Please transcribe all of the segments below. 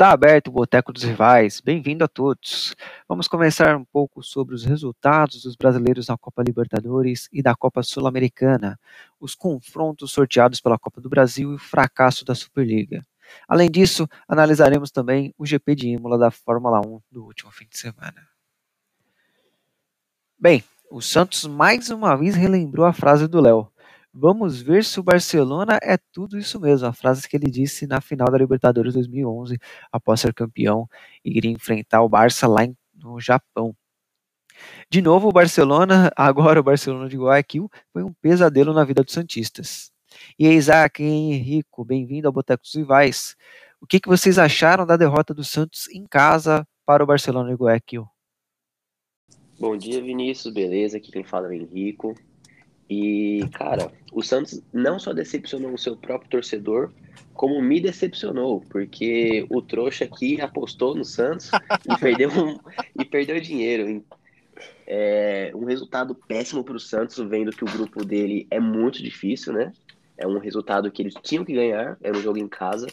Está aberto o Boteco dos Rivais. Bem-vindo a todos. Vamos começar um pouco sobre os resultados dos brasileiros na Copa Libertadores e da Copa Sul-Americana, os confrontos sorteados pela Copa do Brasil e o fracasso da Superliga. Além disso, analisaremos também o GP de Imola da Fórmula 1 do último fim de semana. Bem, o Santos mais uma vez relembrou a frase do Léo: Vamos ver se o Barcelona é tudo isso mesmo. A frase que ele disse na final da Libertadores 2011, após ser campeão e iria enfrentar o Barça lá no Japão. De novo, o Barcelona, agora o Barcelona de Guayaquil, foi um pesadelo na vida dos Santistas. E aí, Isaac e Henrico, bem-vindo ao Boteco dos Rivais. O que, que vocês acharam da derrota do Santos em casa para o Barcelona de Guayaquil? Bom dia, Vinícius, beleza? Aqui quem fala é o Henrico. E, cara, o Santos não só decepcionou o seu próprio torcedor, como me decepcionou, porque o trouxa aqui apostou no Santos e perdeu, um, e perdeu dinheiro. É um resultado péssimo para o Santos, vendo que o grupo dele é muito difícil, né? É um resultado que eles tinham que ganhar, era um jogo em casa.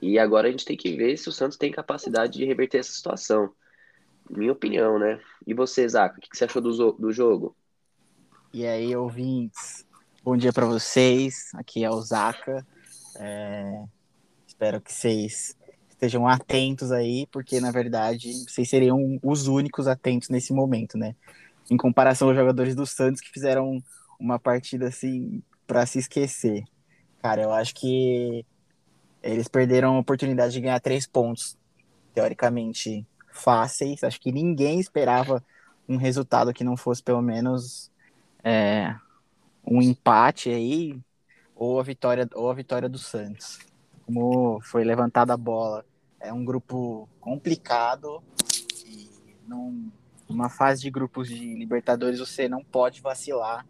E agora a gente tem que ver se o Santos tem capacidade de reverter essa situação. Minha opinião, né? E você, Zaco, o que você achou do, do jogo? E aí, ouvintes, bom dia para vocês. Aqui é o Zaca. É... Espero que vocês estejam atentos aí, porque na verdade vocês seriam os únicos atentos nesse momento, né? Em comparação aos jogadores do Santos que fizeram uma partida assim para se esquecer. Cara, eu acho que eles perderam a oportunidade de ganhar três pontos, teoricamente fáceis. Acho que ninguém esperava um resultado que não fosse pelo menos é, um empate aí ou a vitória ou a vitória do Santos. Como foi levantada a bola, é um grupo complicado e num, numa fase de grupos de Libertadores você não pode vacilar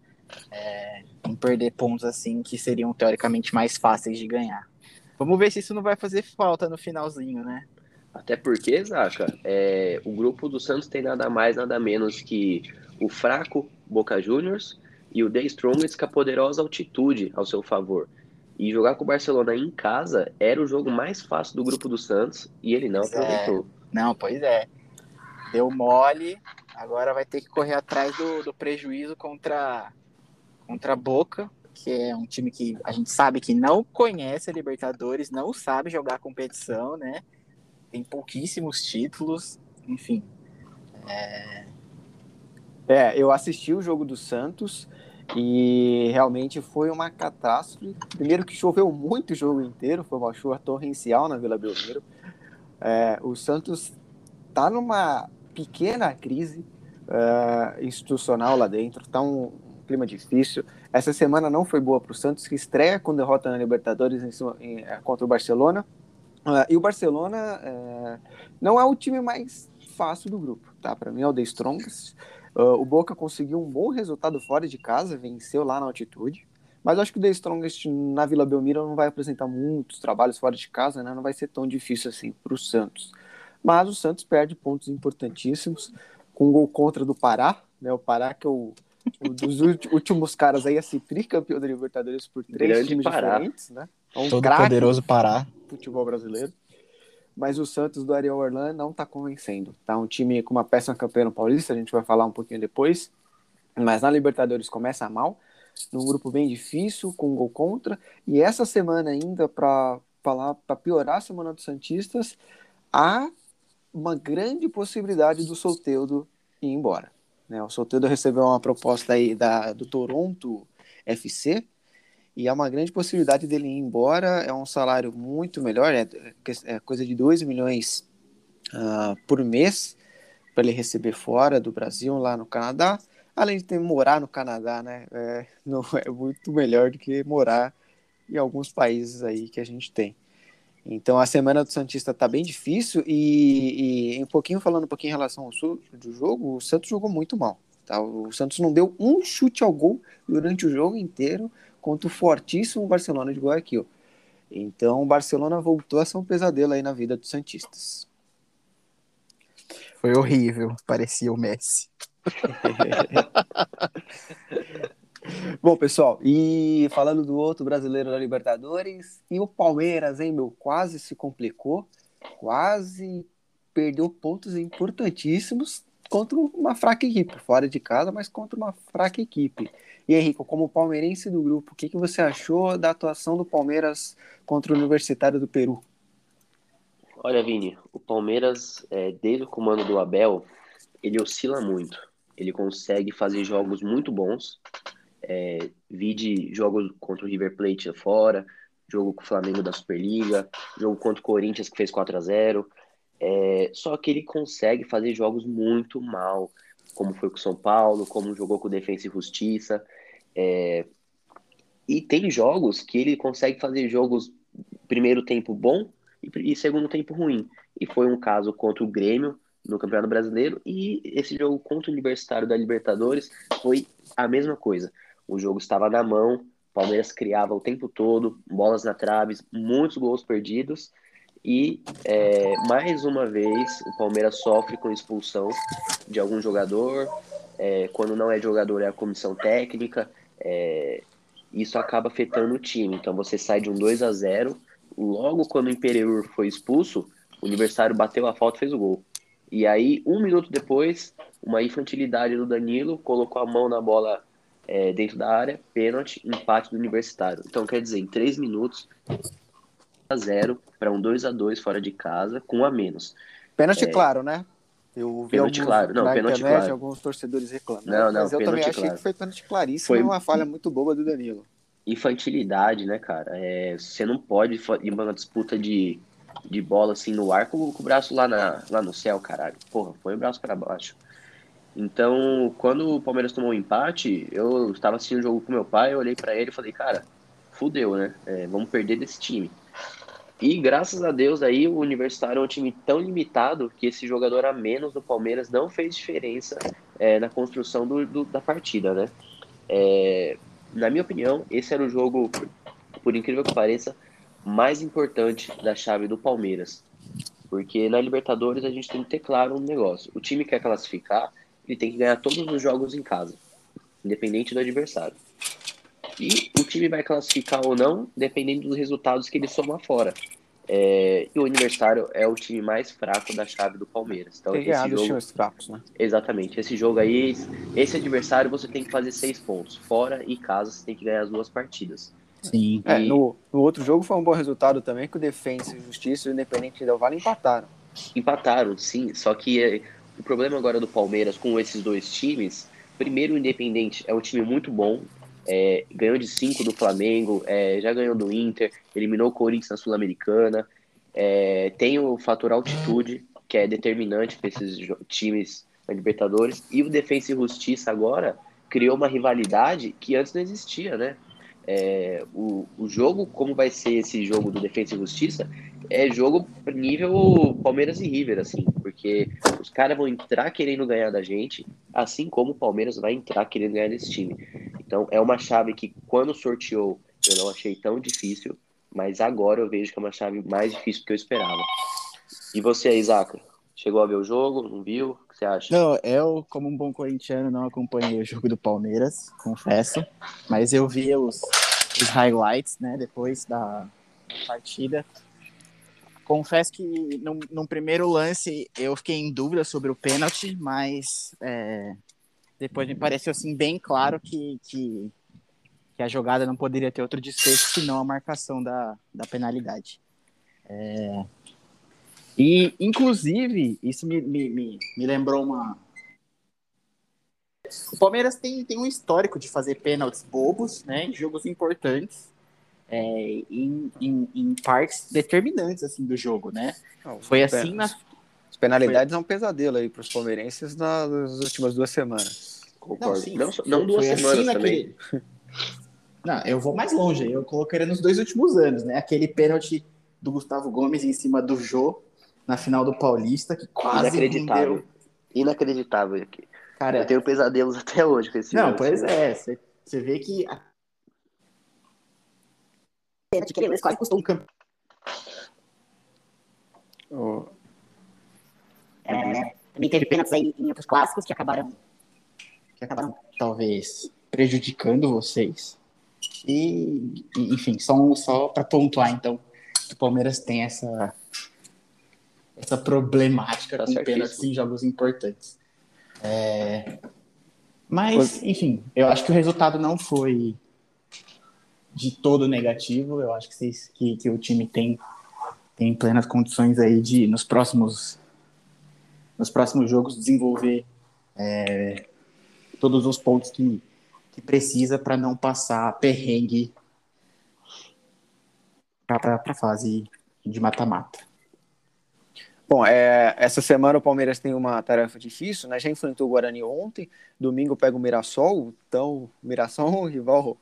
é, em perder pontos assim que seriam teoricamente mais fáceis de ganhar. Vamos ver se isso não vai fazer falta no finalzinho, né? Até porque, Zaca, é, o grupo do Santos tem nada mais, nada menos que o fraco Boca Juniors e o The Strongest com a poderosa altitude ao seu favor. E jogar com o Barcelona em casa era o jogo mais fácil do grupo do Santos e ele não pois é. aproveitou. É. Não, pois é. Deu mole, agora vai ter que correr atrás do, do prejuízo contra, contra a Boca, que é um time que a gente sabe que não conhece a Libertadores, não sabe jogar competição, né? Tem pouquíssimos títulos, enfim. É, é, eu assisti o jogo do Santos e realmente foi uma catástrofe. Primeiro que choveu muito o jogo inteiro, foi uma chuva torrencial na Vila Belmiro. É, o Santos está numa pequena crise uh, institucional lá dentro, está um, um, clima difícil. Essa semana não foi boa para o Santos, que estreia com derrota na Libertadores em, em, é, contra o Barcelona. Uh, e o Barcelona uh, não é o time mais fácil do grupo, tá? Para mim é o The Strongest. Uh, o Boca conseguiu um bom resultado fora de casa, venceu lá na altitude. Mas acho que o The Strongest na Vila Belmiro não vai apresentar muitos trabalhos fora de casa, né? Não vai ser tão difícil assim para o Santos. Mas o Santos perde pontos importantíssimos com o gol contra do Pará, né? O Pará que é o, o dos últimos caras aí a ser tricampeão da Libertadores por três Grande times Pará. diferentes, né? É um Todo poderoso Pará. Futebol brasileiro mas o Santos do Ariel Orlan não está convencendo. Tá um time com uma péssima campeã no Paulista, a gente vai falar um pouquinho depois, mas na Libertadores começa mal, num grupo bem difícil, com um gol contra, e essa semana ainda, para piorar a semana dos Santistas, há uma grande possibilidade do Solteudo ir embora. Né? O Solteudo recebeu uma proposta aí da, do Toronto FC, e há uma grande possibilidade dele ir embora. É um salário muito melhor, é, é coisa de 2 milhões uh, por mês para ele receber fora do Brasil, lá no Canadá. Além de ter morar no Canadá, né? É, não é muito melhor do que morar em alguns países aí que a gente tem. Então a semana do Santista está bem difícil e, e, um pouquinho falando um pouquinho em relação ao sul, do jogo, o Santos jogou muito mal. Tá? O Santos não deu um chute ao gol durante o jogo inteiro contra o fortíssimo Barcelona de Guayaquil. Então o Barcelona voltou a ser um pesadelo aí na vida dos Santistas. Foi horrível, parecia o Messi. Bom, pessoal, e falando do outro brasileiro da Libertadores, e o Palmeiras, hein, meu, quase se complicou. quase perdeu pontos importantíssimos contra uma fraca equipe, fora de casa, mas contra uma fraca equipe. E Henrique, como palmeirense do grupo, o que, que você achou da atuação do Palmeiras contra o Universitário do Peru? Olha, Vini, o Palmeiras, é, desde o comando do Abel, ele oscila muito. Ele consegue fazer jogos muito bons. É, vide jogos contra o River Plate fora, jogo com o Flamengo da Superliga, jogo contra o Corinthians que fez 4 a 0 é, Só que ele consegue fazer jogos muito mal, como foi com o São Paulo, como jogou com o Defensa e Justiça. É, e tem jogos que ele consegue fazer jogos primeiro tempo bom e, e segundo tempo ruim. E foi um caso contra o Grêmio no Campeonato Brasileiro e esse jogo contra o Universitário da Libertadores foi a mesma coisa. O jogo estava na mão, Palmeiras criava o tempo todo, bolas na trave, muitos gols perdidos. E é, mais uma vez o Palmeiras sofre com expulsão de algum jogador. É, quando não é jogador, é a comissão técnica. É, isso acaba afetando o time. Então você sai de um 2 a 0 Logo quando o Imperiur foi expulso, o Universitário bateu a falta e fez o gol. E aí, um minuto depois, uma infantilidade do Danilo colocou a mão na bola é, dentro da área, pênalti, empate do Universitário. Então, quer dizer, em três minutos, a zero para um 2 a 2 fora de casa, com um a menos. Pênalti é... claro, né? Eu vi pênalti alguns, claro, não, pênalti internet, claro. alguns torcedores reclamando. Não, não, mas eu também achei claro. que foi pênalti claríssimo foi... uma falha muito boa do Danilo. Infantilidade, né, cara? É, você não pode ir uma disputa de, de bola assim no ar com, com o braço lá, na, lá no céu, caralho. Porra, põe o braço para baixo. Então, quando o Palmeiras tomou o um empate, eu estava assistindo o jogo com meu pai, eu olhei para ele e falei, cara, fudeu, né? É, vamos perder desse time. E graças a Deus aí o Universitário é um time tão limitado que esse jogador a menos do Palmeiras não fez diferença é, na construção do, do, da partida, né? É, na minha opinião, esse era o jogo, por incrível que pareça, mais importante da chave do Palmeiras. Porque na Libertadores a gente tem que ter claro um negócio. O time quer classificar, ele tem que ganhar todos os jogos em casa, independente do adversário. E o time vai classificar ou não, dependendo dos resultados que ele soma fora. É, e o Universitário é o time mais fraco da chave do Palmeiras. Então, tem esse jogo... os fracos, né? Exatamente. Esse jogo aí, esse adversário você tem que fazer seis pontos. Fora e casa, você tem que ganhar as duas partidas. Sim. É, no, no, outro jogo foi um bom resultado também, que o Defensa e o Justiça e o Independente Del Vale empataram. Empataram, sim. Só que é, o problema agora do Palmeiras com esses dois times, primeiro o Independente é um time muito bom, é, ganhou de 5 do Flamengo, é, já ganhou do Inter, eliminou o Corinthians na Sul-Americana. É, tem o fator altitude, que é determinante para esses times na Libertadores. E o Defensa e Justiça agora criou uma rivalidade que antes não existia, né? É, o, o jogo, como vai ser esse jogo do Defensa e Justiça, é jogo nível Palmeiras e River, assim, porque os caras vão entrar querendo ganhar da gente, assim como o Palmeiras vai entrar querendo ganhar desse time. Então é uma chave que quando sorteou eu não achei tão difícil, mas agora eu vejo que é uma chave mais difícil do que eu esperava. E você, Isaac? Chegou a ver o jogo? Não viu? Que você acha? Não, eu, como um bom corintiano, não acompanhei o jogo do Palmeiras, confesso. Mas eu vi os, os highlights, né, depois da partida. Confesso que no primeiro lance eu fiquei em dúvida sobre o pênalti, mas é, depois me pareceu assim bem claro que, que, que, a jogada não poderia ter outro desfecho senão a marcação da, da penalidade. É, e, inclusive, isso me, me, me, me lembrou uma. O Palmeiras tem, tem um histórico de fazer pênaltis bobos, né, em jogos importantes, é, em, em, em, partes determinantes assim do jogo, né? Não, Foi assim na... As penalidades Foi... é um pesadelo aí para os palmeirenses nas últimas duas semanas. Concordo. Não, sim, não, não duas assim semanas assim também. Naquele... Não, eu vou mais longe, eu colocaria nos dois últimos anos, né? Aquele pênalti do Gustavo Gomes em cima do Jô na final do Paulista, que quase Inacreditável. Rendeu. Inacreditável. Cara, eu tenho pesadelos até hoje com esse Não, jogo. pois é. Você vê que. A... Que quase custou um campo. Oh. É, também teve pênaltis aí em outros clássicos que acabaram. Que acabaram, talvez, prejudicando vocês. E, enfim, só, só para pontuar, então, o Palmeiras tem essa essa problemática Tá com certíssimo. pênaltis em jogos importantes. É, Mas, enfim, eu acho que o resultado não foi de todo negativo. Eu acho que, vocês, que, que o time tem, tem plenas condições aí de, nos próximos, nos próximos jogos, desenvolver é, todos os pontos que, que precisa para não passar perrengue para a fase de mata-mata. Bom, é, essa semana o Palmeiras tem uma tarefa difícil, né? Já enfrentou o Guarani ontem, domingo pega o Mirassol, então Mirassol é um rival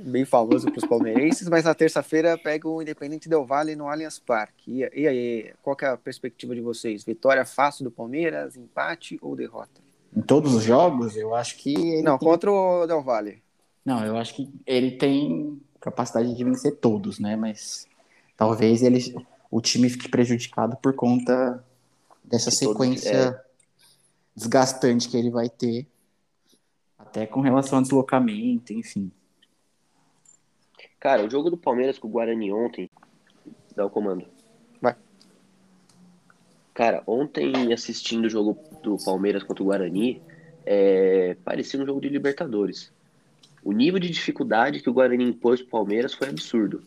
bem famoso para os palmeirenses, mas na terça-feira pega o Independente Del Valle no Allianz Parque. E, e aí, qual que é a perspectiva de vocês? Vitória fácil do Palmeiras, empate ou derrota? Em todos os jogos, eu acho que Não, tem... contra o Del Valle. Não, eu acho que ele tem capacidade de vencer todos, né? Mas talvez ele, o time fique prejudicado por conta dessa De sequência é. desgastante que ele vai ter, até com relação ao deslocamento, enfim. Cara, o jogo do Palmeiras com o Guarani ontem. Dá o comando. Vai. Cara, ontem assistindo o jogo do Palmeiras contra o Guarani, é, parecia um jogo de Libertadores. O nível de dificuldade que o Guarani impôs pro Palmeiras foi absurdo.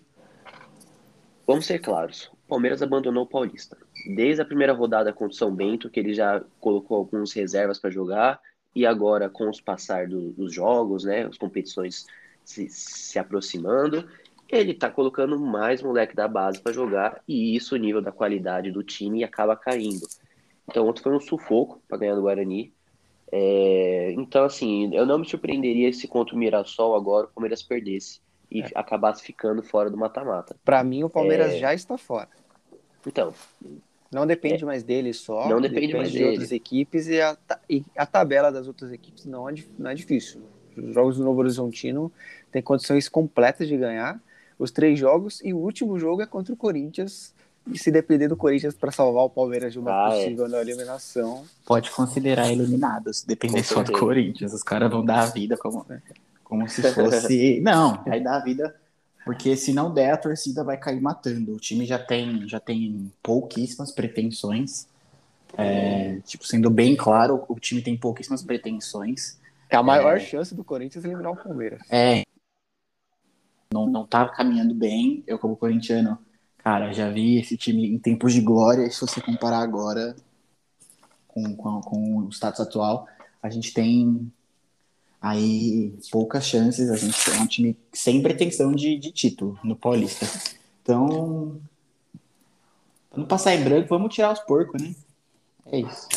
Vamos ser claros, Palmeiras abandonou o Paulista. Desde a primeira rodada contra o São Bento, que ele já colocou alguns reservas para jogar, e agora com os passar do- dos jogos, né, as competições se, se aproximando, ele tá colocando mais moleque da base para jogar, e isso o nível da qualidade do time acaba caindo. Então ontem foi um sufoco para ganhar do Guarani. É, então, assim, eu não me surpreenderia se contra o Mirassol agora o Palmeiras perdesse e acabasse ficando fora do mata-mata. Para mim, o Palmeiras É. já está fora. Então, Não depende mais dele só. Não depende mais de dele. outras equipes e a, e a tabela das outras equipes não é, não é difícil. Os jogos do Novo Horizontino tem condições completas de ganhar os três jogos e o último jogo é contra o Corinthians. E se depender do Corinthians para salvar o Palmeiras de uma Ah, é. possível não eliminação, Pode considerar eliminados, depender Com só do. Corinthians. Os caras vão dar a vida como, como se fosse. Não, vai dar a vida, porque se não der, a torcida vai cair matando. O time já tem, já tem pouquíssimas pretensões. É, tipo, sendo bem claro, o time tem pouquíssimas pretensões. é a maior É. chance do Corinthians eliminar o Palmeiras. É. Não, não tá caminhando bem. Eu, como corintiano, cara, já vi esse time em tempos de glória. E se você comparar agora com, com, com o status atual, a gente tem aí poucas chances. A gente é um time sem pretensão de, de título no Paulista. Então, pra não passar em branco, vamos tirar os porcos, né? É isso.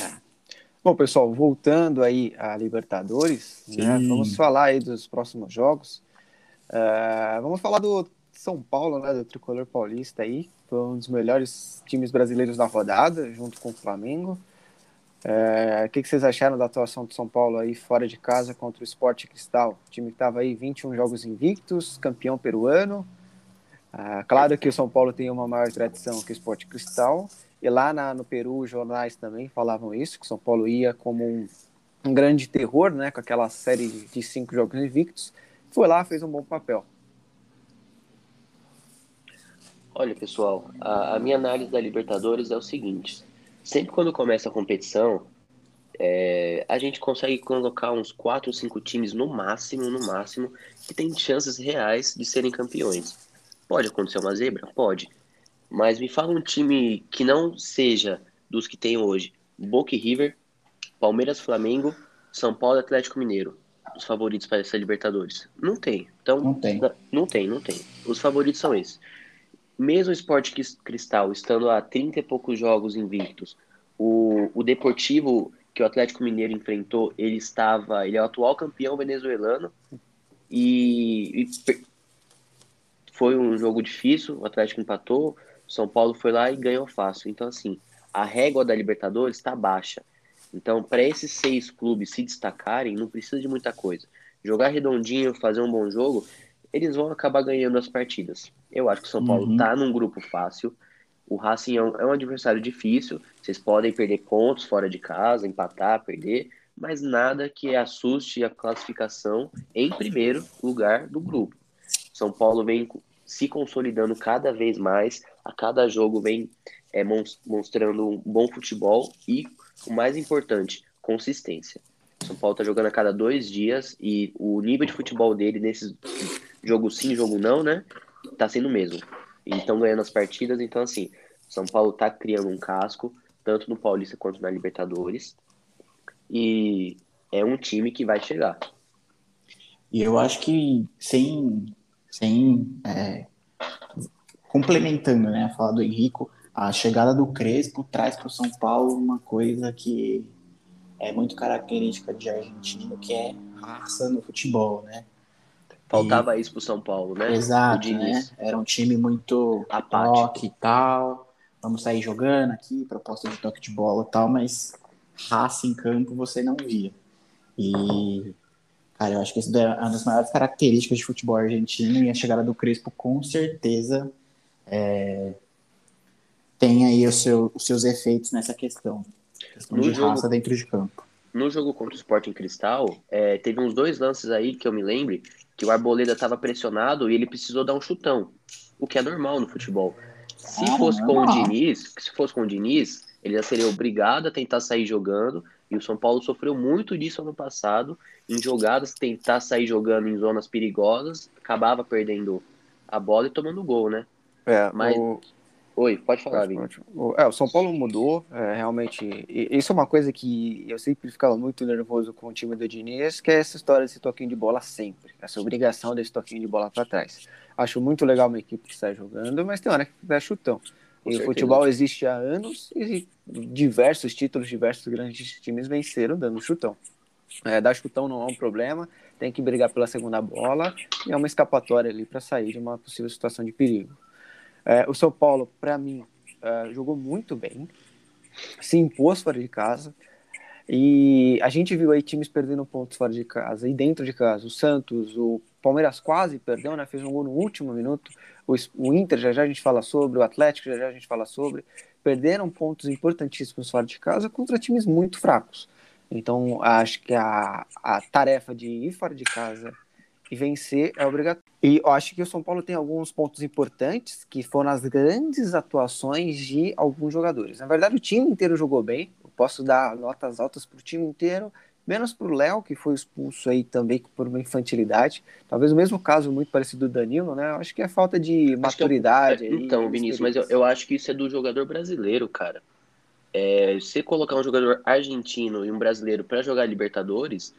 Bom, pessoal, voltando aí a Libertadores, né, vamos falar aí dos próximos jogos. Ah, vamos falar do São Paulo, né, do Tricolor Paulista aí, foi um dos melhores times brasileiros da rodada, junto com o Flamengo. Ah, O que, que vocês acharam da atuação do São Paulo aí fora de casa contra o Sport Cristal? O time que estava aí 21 jogos invictos, campeão peruano. Ah, claro que o São Paulo tem uma maior tradição que o Sport Cristal, e lá na- no Peru, os jornais também falavam isso, que o São Paulo ia como um, um grande terror, né, com aquela série de cinco jogos invictos. Foi lá, fez um bom papel. olha pessoal, a, a minha análise da Libertadores é o seguinte: sempre quando começa a competição, é, a gente consegue colocar uns 4 ou 5 times no máximo, no máximo, que tem chances reais de serem campeões. Pode acontecer uma zebra? Pode. Mas me fala um time que não seja dos que tem hoje: Boca e River, Palmeiras, Flamengo, São Paulo e Atlético Mineiro. Os favoritos para essa Libertadores. Não tem. Então, Não tem. não, não tem, não tem. Os favoritos são esses. Mesmo o Sport Cris- Cristal estando a 30 e poucos jogos invictos, o, o Deportivo que o Atlético Mineiro enfrentou, ele estava, ele é o atual campeão venezuelano e, e foi um jogo difícil, o Atlético empatou, São Paulo foi lá e ganhou fácil. Então assim, a régua da Libertadores está baixa. Então, para esses seis clubes se destacarem, não precisa de muita coisa. Jogar redondinho, fazer um bom jogo, eles vão acabar ganhando as partidas. Eu acho que o São Paulo Uhum. tá num grupo fácil. O Racing é um, é um adversário difícil. Vocês podem perder pontos fora de casa, empatar, perder, mas nada que assuste a classificação em primeiro lugar do grupo. São Paulo vem se consolidando cada vez mais, a cada jogo vem é, mostrando um bom futebol e, o mais importante, consistência. São Paulo está jogando a cada dois dias e o nível de futebol dele nesses jogo sim, jogo não, né? Tá sendo o mesmo. E estão ganhando as partidas, então assim, São Paulo tá criando um casco, tanto no Paulista quanto na Libertadores. E é um time que vai chegar. E eu acho que sem, sem é, complementando né, a fala do Henrico, a chegada do Crespo traz para o São Paulo uma coisa que é muito característica de argentino, que é raça no futebol, né? Faltava e... isso pro São Paulo, né? Exato, né? Era um time muito apático toque e tal. Vamos sair jogando aqui, proposta de toque de bola e tal, mas raça em campo você não via. E, cara, eu acho que isso é uma das maiores características de futebol argentino e a chegada do Crespo com certeza é, tem aí seu, os seus efeitos nessa questão. questão no de jogo, raça dentro de campo. No jogo contra o Sporting Cristal, é, teve uns dois lances aí que eu me lembre que o Arboleda estava pressionado e ele precisou dar um chutão, o que é normal no futebol. Se ah, fosse com o Diniz, se fosse com o Diniz, ele já seria obrigado a tentar sair jogando, e o São Paulo sofreu muito disso ano passado, em jogadas, tentar sair jogando em zonas perigosas, acabava perdendo a bola e tomando gol, né? É, Mas... o... Oi, pode falar, Vini. É, o São Paulo mudou, é, realmente. Isso é uma coisa que eu sempre ficava muito nervoso com o time do Diniz, que é essa história desse toquinho de bola sempre, essa obrigação desse toquinho de bola para trás. Acho muito legal uma equipe que sai jogando, mas tem hora que dá chutão. Com e certeza. o futebol existe há anos e diversos títulos, diversos grandes times venceram dando chutão. É, dar chutão não é um problema, tem que brigar pela segunda bola e é uma escapatória ali para sair de uma possível situação de perigo. É, o São Paulo, para mim, é, jogou muito bem, se impôs fora de casa. E a gente viu aí times perdendo pontos fora de casa e dentro de casa. O Santos, o Palmeiras quase perdeu, né? Fez um gol no último minuto. O, o Inter, já já a gente fala sobre. O Atlético, já já a gente fala sobre. Perderam pontos importantíssimos fora de casa contra times muito fracos. Então, acho que a, a tarefa de ir fora de casa e vencer é obrigatório. E eu acho que o São Paulo tem alguns pontos importantes, que foram as grandes atuações de alguns jogadores. Na verdade, o time inteiro jogou bem. Eu posso dar notas altas para o time inteiro, menos para o Léo, que foi expulso aí também por uma infantilidade. Talvez o mesmo caso muito parecido do Danilo, né? Eu acho que é falta de acho maturidade. Eu... então, Vinícius, mas eu, eu acho que isso é do jogador brasileiro, cara. É, você colocar um jogador argentino e um brasileiro para jogar Libertadores,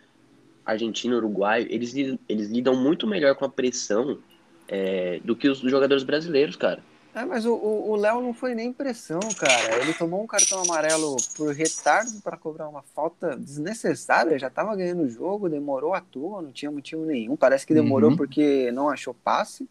argentino, uruguaio, eles, eles lidam muito melhor com a pressão é, do que os jogadores brasileiros, cara. É, mas o Léo não foi nem pressão, cara. Ele tomou um cartão amarelo por retardo para cobrar uma falta desnecessária. Já estava ganhando o jogo, demorou à toa, não tinha motivo nenhum. Parece que demorou uhum. porque não achou passe.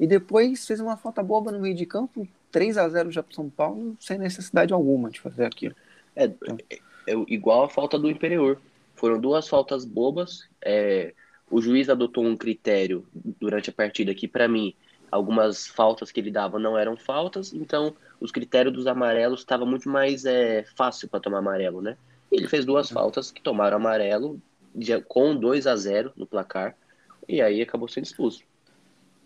E depois fez uma falta boba no meio de campo, 3 a 0 já para São Paulo, sem necessidade alguma de fazer aquilo. É, então. é, é igual a falta do Imperior. Foram duas faltas bobas. É, o juiz adotou um critério durante a partida que, para mim, algumas faltas que ele dava não eram faltas, então os critérios dos amarelos estava muito mais é, fácil para tomar amarelo, né? Ele fez duas faltas que tomaram amarelo de, com 2 a 0 no placar e aí acabou sendo expulso.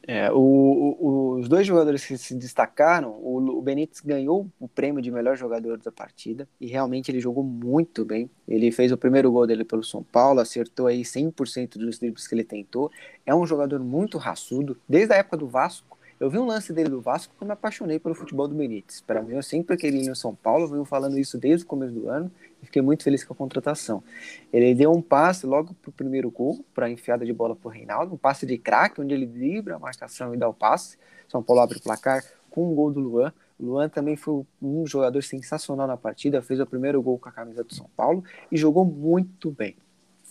É, o, o, os dois jogadores que se destacaram, o, o Benítez ganhou o prêmio de melhor jogador da partida e realmente ele jogou muito bem. Ele fez o primeiro gol dele pelo São Paulo, acertou aí 100% dos dribles que ele tentou. É um jogador muito raçudo, desde a época do Vasco. Eu vi um lance dele do Vasco que eu me apaixonei pelo futebol do Benítez. Para mim, eu sempre queria ir no São Paulo, venho falando isso desde o começo do ano e fiquei muito feliz com a contratação. Ele deu um passe logo para o primeiro gol, para a enfiada de bola para o Reinaldo, um passe de craque, onde ele vibra a marcação e dá o passe. São Paulo abre o placar com um gol do Luan. Luan também foi um jogador sensacional na partida, fez o primeiro gol com a camisa do São Paulo e jogou muito bem.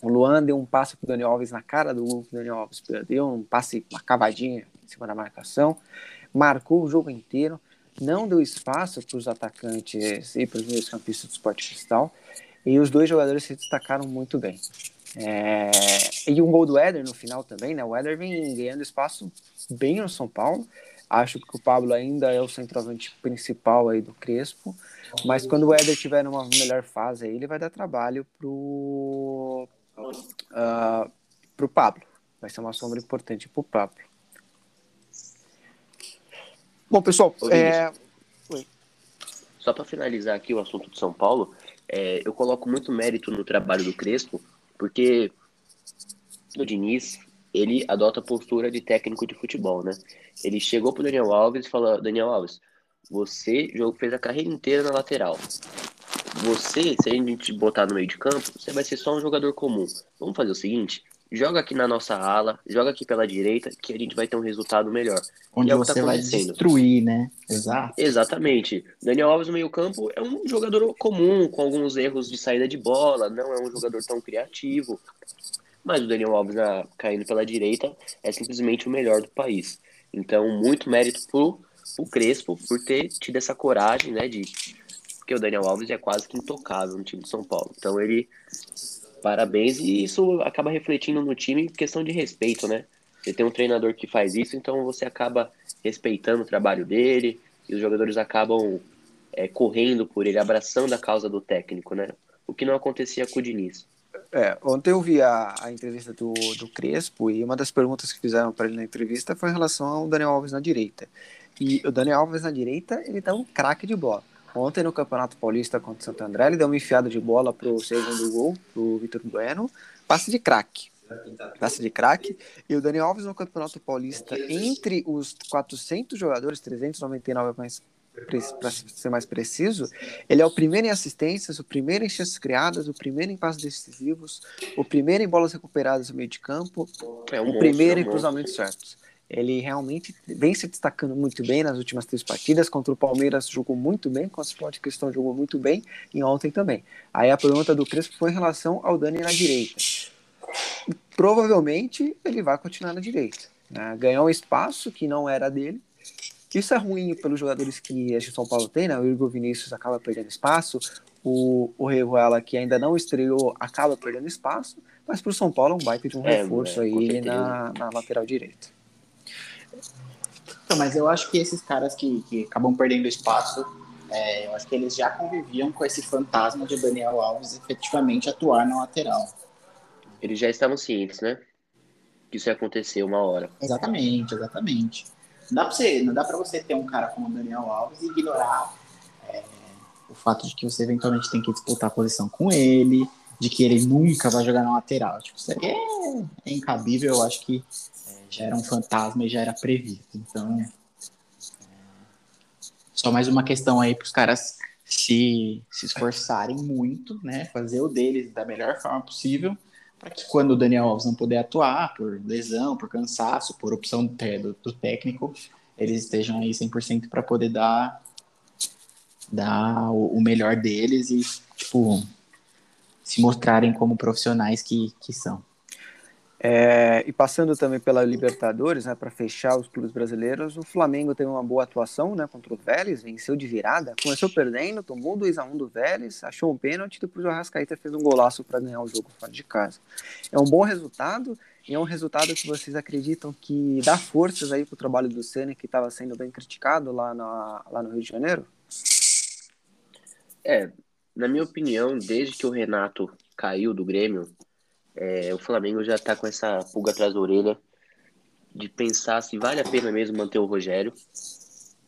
O Luan deu um passe para o Daniel Alves na cara do gol que o Daniel Alves perdeu, um passe, uma cavadinha cima da marcação, marcou o jogo inteiro, não deu espaço para os atacantes e para os meus campistas do Sport Cristal, e os dois jogadores se destacaram muito bem. É... E um gol do Éder no final também, né? O Éder vem ganhando espaço bem no São Paulo. Acho que o Pablo ainda é o centroavante principal aí do Crespo, mas quando o Éder tiver numa melhor fase aí, ele vai dar trabalho pro uh, pro Pablo. Vai ser uma sombra importante pro Pablo. Bom, pessoal, Ô, é, Só para finalizar aqui o assunto de São Paulo, é, eu coloco muito mérito no trabalho do Crespo, porque o Diniz, ele adota a postura de técnico de futebol, né? Ele chegou pro Daniel Alves e falou, Daniel Alves, você jogo- fez a carreira inteira na lateral. Você, se a gente te botar no meio de campo, você vai ser só um jogador comum. Vamos fazer o seguinte, joga aqui na nossa ala, joga aqui pela direita, que a gente vai ter um resultado melhor. Onde é que você tá vai destruir, né? Exato. Exatamente. Daniel Alves no meio-campo é um jogador comum, com alguns erros de saída de bola, não é um jogador tão criativo. Mas o Daniel Alves na- caindo pela direita é simplesmente o melhor do país. Então, muito mérito pro, pro Crespo por ter tido essa coragem, né? De, porque o Daniel Alves é quase que intocável no time de São Paulo. Então ele. Parabéns, e isso acaba refletindo no time questão de respeito, né? Você tem um treinador que faz isso, então você acaba respeitando o trabalho dele, e os jogadores acabam é, correndo por ele, abraçando a causa do técnico, né? O que não acontecia com o Diniz. É, ontem eu vi a, a entrevista do, do Crespo e uma das perguntas que fizeram para ele na entrevista foi em relação ao Daniel Alves na direita. E o Daniel Alves na direita, ele tá um craque de bola. Ontem no Campeonato Paulista contra o Santo André, ele deu uma enfiada de bola pro segundo gol, pro Vitor Bueno, passe de craque. Passe de craque. E o Daniel Alves no Campeonato Paulista, entre os 400 jogadores, 399 mais para ser mais preciso, ele é o primeiro em assistências, o primeiro em chances criadas, o primeiro em passos decisivos, o primeiro em bolas recuperadas no meio de campo, É um o monstro, primeiro é em cruzamentos certos. Ele realmente vem se destacando muito bem nas últimas três partidas. Contra o Palmeiras jogou muito bem, contra o Sport Cristão jogou muito bem e ontem também. Aí a pergunta do Crespo foi em relação ao Dani na direita. Provavelmente ele vai continuar na direita. né? Ganhou um espaço que não era dele. Isso é ruim pelos jogadores que este São Paulo tem, né? O Igor Vinícius acaba perdendo espaço, o, o Revuela, que ainda não estreou, acaba perdendo espaço, mas para o São Paulo é um baita de um É, reforço é, aí na, na lateral direita. Então, mas eu acho que esses caras que, que acabam perdendo espaço, é, eu acho que eles já conviviam com esse fantasma de Daniel Alves efetivamente atuar na lateral. Eles já estavam cientes, né? Que isso ia acontecer uma hora. Exatamente, exatamente. Não dá pra você, não dá pra você ter um cara como o Daniel Alves e ignorar é, o fato de que você eventualmente tem que disputar a posição com ele, de que ele nunca vai jogar na lateral. Tipo, isso aí é, é incabível, eu acho que já era um fantasma e já era previsto. Então, é, só mais uma questão aí para os caras se, se esforçarem muito, né? Fazer o deles da melhor forma possível, para que quando o Daniel Alves não puder atuar por lesão, por cansaço, por opção do, do técnico, eles estejam aí 100% para poder dar, dar o, o melhor deles e, tipo, se mostrarem como profissionais que, que são. É, e passando também pela Libertadores, né, para fechar os clubes brasileiros, o Flamengo teve uma boa atuação né, contra o Vélez, venceu de virada, começou perdendo, tomou 2x1 do Vélez, achou um pênalti, depois o Arrascaeta fez um golaço para ganhar o jogo fora de casa. É um bom resultado e é um resultado que vocês acreditam que dá forças aí para o trabalho do Senna, que estava sendo bem criticado lá, na, lá no Rio de Janeiro? É, na minha opinião, desde que o Renato caiu do Grêmio, é, o Flamengo já tá com essa pulga atrás da orelha de pensar se vale a pena mesmo manter o Rogério,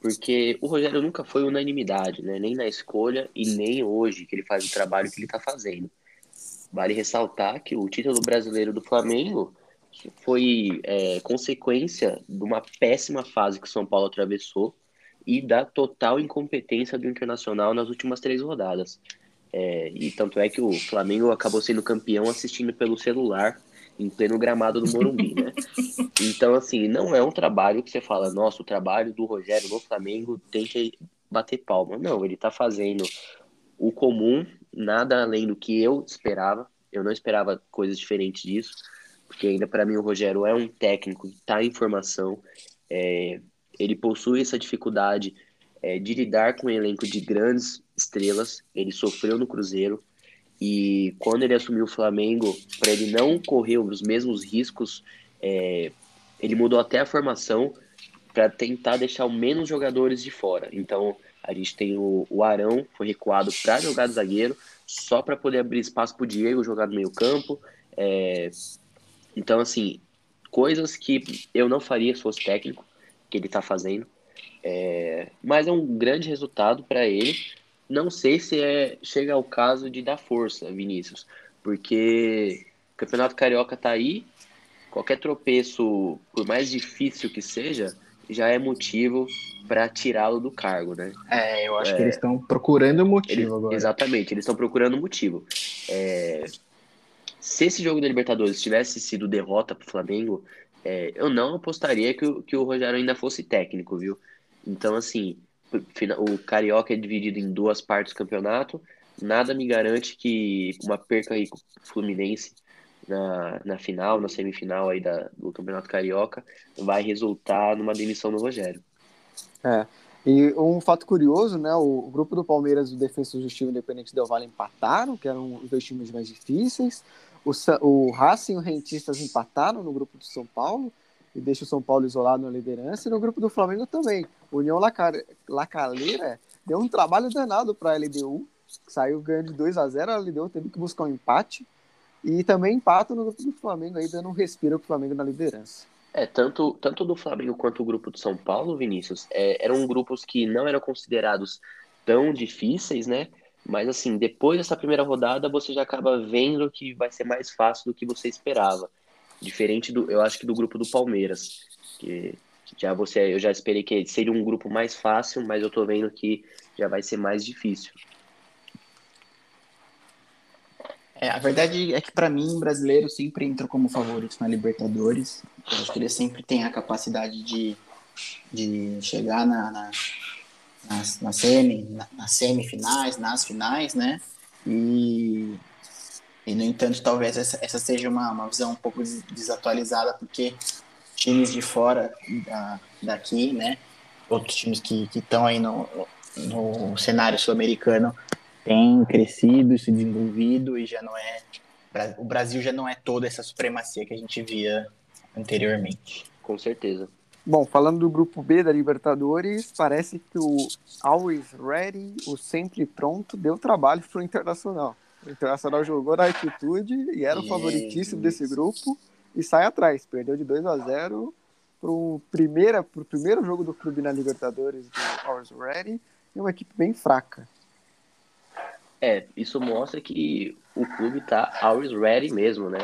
porque o Rogério nunca foi unanimidade, né? Nem na escolha e nem hoje que ele faz o trabalho que ele tá fazendo. Vale ressaltar que o título brasileiro do Flamengo foi é, consequência de uma péssima fase que o São Paulo atravessou e da total incompetência do Internacional nas últimas três rodadas. É, e tanto é que o Flamengo acabou sendo campeão assistindo pelo celular em pleno gramado do Morumbi, né? Então, assim, não é um trabalho que você fala, nossa, o trabalho do Rogério no Flamengo tem que bater palma. Não, ele tá fazendo o comum, nada além do que eu esperava. Eu não esperava coisas diferentes disso, porque ainda para mim o Rogério é um técnico que está em formação. É, ele possui essa dificuldade é, de lidar com um elenco de grandes estrelas. Ele sofreu no Cruzeiro e quando ele assumiu o Flamengo, para ele não correr os mesmos riscos, é, ele mudou até a formação para tentar deixar menos jogadores de fora. Então a gente tem o, o Arão, foi recuado para jogar de zagueiro, só para poder abrir espaço para o Diego jogar no meio campo. É, então, assim, coisas que eu não faria se fosse técnico, que ele está fazendo. É, mas é um grande resultado para ele. Não sei se é, chega ao caso de dar força, Vinícius, porque o Campeonato Carioca tá aí, qualquer tropeço, por mais difícil que seja, já é motivo para tirá-lo do cargo, né? É, eu acho é, que eles estão procurando motivo eles, agora. Exatamente, eles estão procurando motivo. É, se esse jogo da Libertadores tivesse sido derrota para o Flamengo, é, eu não apostaria que o, que o Rogério ainda fosse técnico, viu? Então, assim, o Carioca é dividido em duas partes do campeonato. Nada me garante que uma perca aí com o Fluminense na, na final, na semifinal aí da, do Campeonato Carioca, vai resultar numa demissão do Rogério. É. E um fato curioso, né? O grupo do Palmeiras, o Defesa Justiça e o Independente Del Valle empataram, que eram os dois times mais difíceis. O, o Racing e o Rentistas empataram no grupo do São Paulo e deixa o São Paulo isolado na liderança. E no grupo do Flamengo também. União Lacaleira deu um trabalho danado para a LDU, saiu ganhando de 2 a 0 A LDU teve que buscar um empate. E também empata no grupo do Flamengo, aí dando um respiro para o Flamengo na liderança. É, tanto, tanto do Flamengo quanto o grupo do São Paulo, Vinícius, é, eram grupos que não eram considerados tão difíceis, né? Mas assim, depois dessa primeira rodada, você já acaba vendo que vai ser mais fácil do que você esperava. Diferente do, eu acho que do grupo do Palmeiras, que já você, eu já esperei que seria um grupo mais fácil, mas eu tô vendo que já vai ser mais difícil. É, a verdade é que para mim, brasileiro sempre entra como favorito na Libertadores. Eu acho que ele sempre tem a capacidade de, de chegar na, na nas, na semi, na, nas semifinais, nas finais, né? E, e no entanto, talvez essa, essa seja uma, uma visão um pouco desatualizada, porque times de fora da, daqui, né? Outros times que estão aí no, no cenário sul-americano têm crescido, se desenvolvido e já não é. O Brasil já não é toda essa supremacia que a gente via anteriormente. Com certeza. Bom, falando do grupo B da Libertadores, parece que o Always Ready, o sempre pronto, deu trabalho para o Internacional. O Internacional jogou na altitude e era o favoritíssimo desse grupo e sai atrás. Perdeu de 2 a 0 para o primeiro jogo do clube na Libertadores do Always Ready e uma equipe bem fraca. É, isso mostra que o clube tá always ready mesmo, né?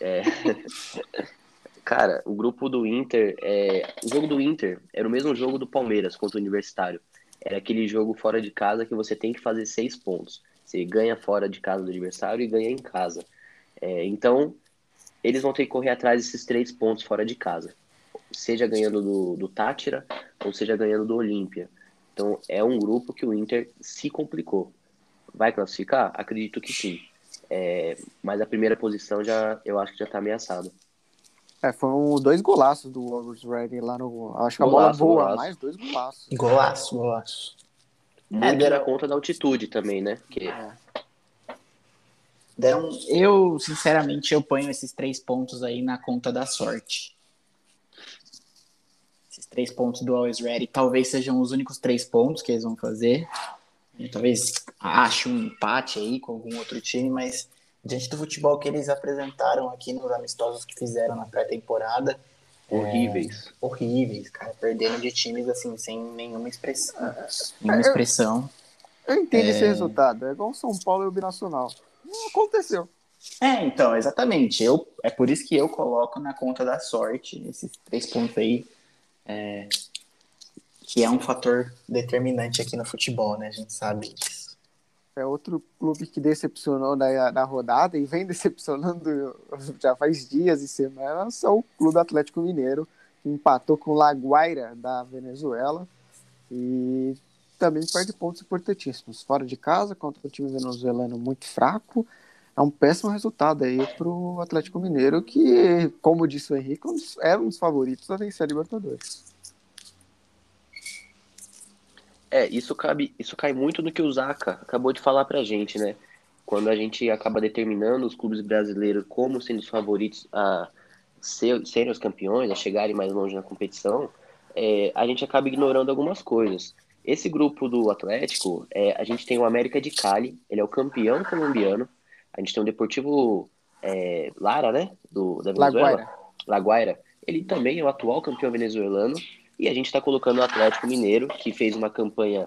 É... Cara, o grupo do Inter, é... o jogo do Inter era o mesmo jogo do Palmeiras contra o Universitário. Era aquele jogo fora de casa que você tem que fazer seis pontos. Você ganha fora de casa do adversário e ganha em casa. É... então, eles vão ter que correr atrás desses três pontos fora de casa. Seja ganhando do, do Tátira ou seja ganhando do Olímpia. Então, é um grupo que o Inter se complicou. Vai classificar? Acredito que sim. É... mas a primeira posição já eu acho que já está ameaçado. É, foram dois golaços do Wolves Ready lá no. Acho que a bola boa, golaço. mais dois golaços. Golaço, golaço. Muito é, conta da altitude também, né? Que... É. Deram, eu, sinceramente, eu ponho esses três pontos aí na conta da sorte. Esses três pontos do Always Ready talvez sejam os únicos três pontos que eles vão fazer. Talvez ache um empate aí com algum outro time, mas diante do futebol que eles apresentaram aqui nos amistosos que fizeram na pré-temporada. Horríveis. É, horríveis, cara. Perdendo de times assim, sem nenhuma expressão. Nenhuma expressão. Eu, eu entendo é... esse resultado. É igual São Paulo e o Binacional. Não aconteceu. É, então, exatamente. Eu, é por isso que eu coloco na conta da sorte esses três pontos aí. É, que é um fator determinante aqui no futebol, né? A gente sabe disso é outro clube que decepcionou na, na rodada e vem decepcionando já faz dias e semanas, é o Clube Atlético Mineiro, que empatou com o Laguaira da Venezuela e também perde pontos importantíssimos. Fora de casa, contra o time venezuelano muito fraco, é um péssimo resultado aí para o Atlético Mineiro, que, como disse o Henrique, era um dos favoritos a vencer a Libertadores. É, isso cabe, isso cai muito no que o Zaka acabou de falar pra gente, né? Quando a gente acaba determinando os clubes brasileiros como sendo os favoritos a ser, serem os campeões, a chegarem mais longe na competição, é, a gente acaba ignorando algumas coisas. Esse grupo do Atlético, é, a gente tem o América de Cali, ele é o campeão colombiano. A gente tem o Deportivo é, Lara, né? Do, da Venezuela. Laguaira. Laguaira. Ele também é o atual campeão venezuelano. E a gente está colocando o Atlético Mineiro, que fez uma campanha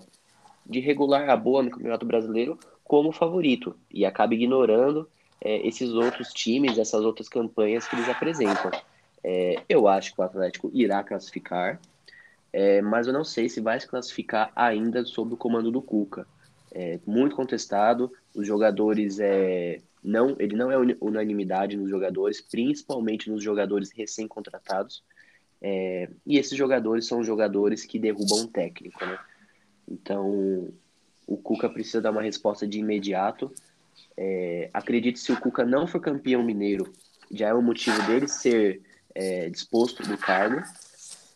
de regular a boa no Campeonato Brasileiro, como favorito. E acaba ignorando é, esses outros times, essas outras campanhas que eles apresentam. É, eu acho que o Atlético irá classificar, é, mas eu não sei se vai se classificar ainda sob o comando do Cuca. É muito contestado, os jogadores é, não, ele não é unanimidade nos jogadores, principalmente nos jogadores recém-contratados. É, e esses jogadores são jogadores que derrubam o técnico, né? Então, o Cuca precisa dar uma resposta de imediato. É, acredito que se o Cuca não for campeão mineiro, já é um motivo dele ser é, disposto do cargo.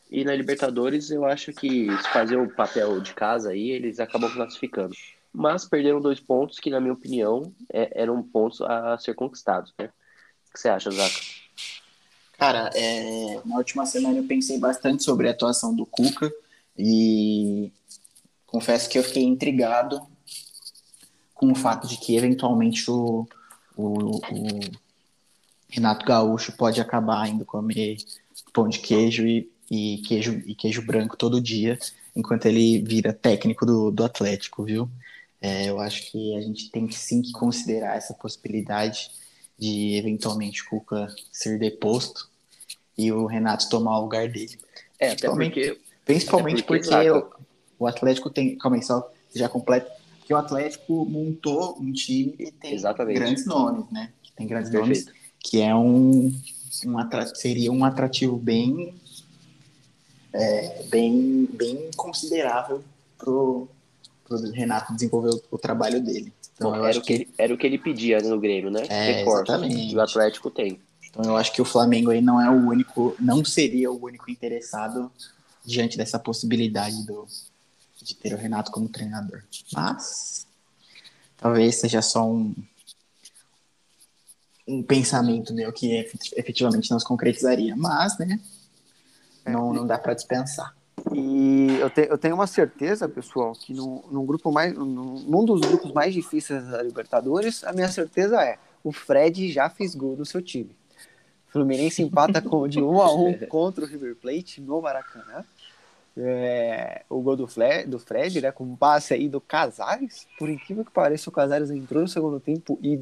E na Libertadores, eu acho que se fazer o papel de casa aí, eles acabam classificando. Mas perderam dois pontos que, na minha opinião, é, eram pontos a ser conquistados, né? O que você acha, Zaca? Cara, é, na última semana eu pensei bastante sobre a atuação do Cuca e confesso que eu fiquei intrigado com o fato de que eventualmente o, o, o Renato Gaúcho pode acabar indo comer pão de queijo e, e, queijo e queijo branco todo dia, enquanto ele vira técnico do, do Atlético, viu? É, eu acho que a gente tem sim que considerar essa possibilidade de eventualmente o Cuca ser deposto e o Renato tomar o lugar dele. É, até porque. Principalmente até porque, porque o, o Atlético tem. Calma aí, só já completo. Que o Atlético montou um time e tem Exatamente. grandes nomes, né? Tem grandes Perfeito. nomes que é um, um seria um atrativo bem é, bem bem considerável pro, pro Renato desenvolver o, o trabalho dele. Então, Bom, era, o que, que ele, era o que ele pedia no Grêmio, né? É, exatamente. E o Atlético tem. Então eu acho que o Flamengo aí não é o único, não seria o único interessado diante dessa possibilidade do, de ter o Renato como treinador. Mas talvez seja só um, um pensamento meu que efetivamente não se concretizaria, mas, né, não, não dá para dispensar. E eu, te, eu tenho uma certeza, pessoal, que no, no grupo mais, no, num dos grupos mais difíceis da Libertadores, a minha certeza é o Fred já fez gol no seu time. O Fluminense empata com, de 1 a 1 contra o River Plate no Maracanã. É, o gol do, Fle, do Fred, né, com um passe aí do Casares. Por incrível que pareça, o Casares entrou no segundo tempo e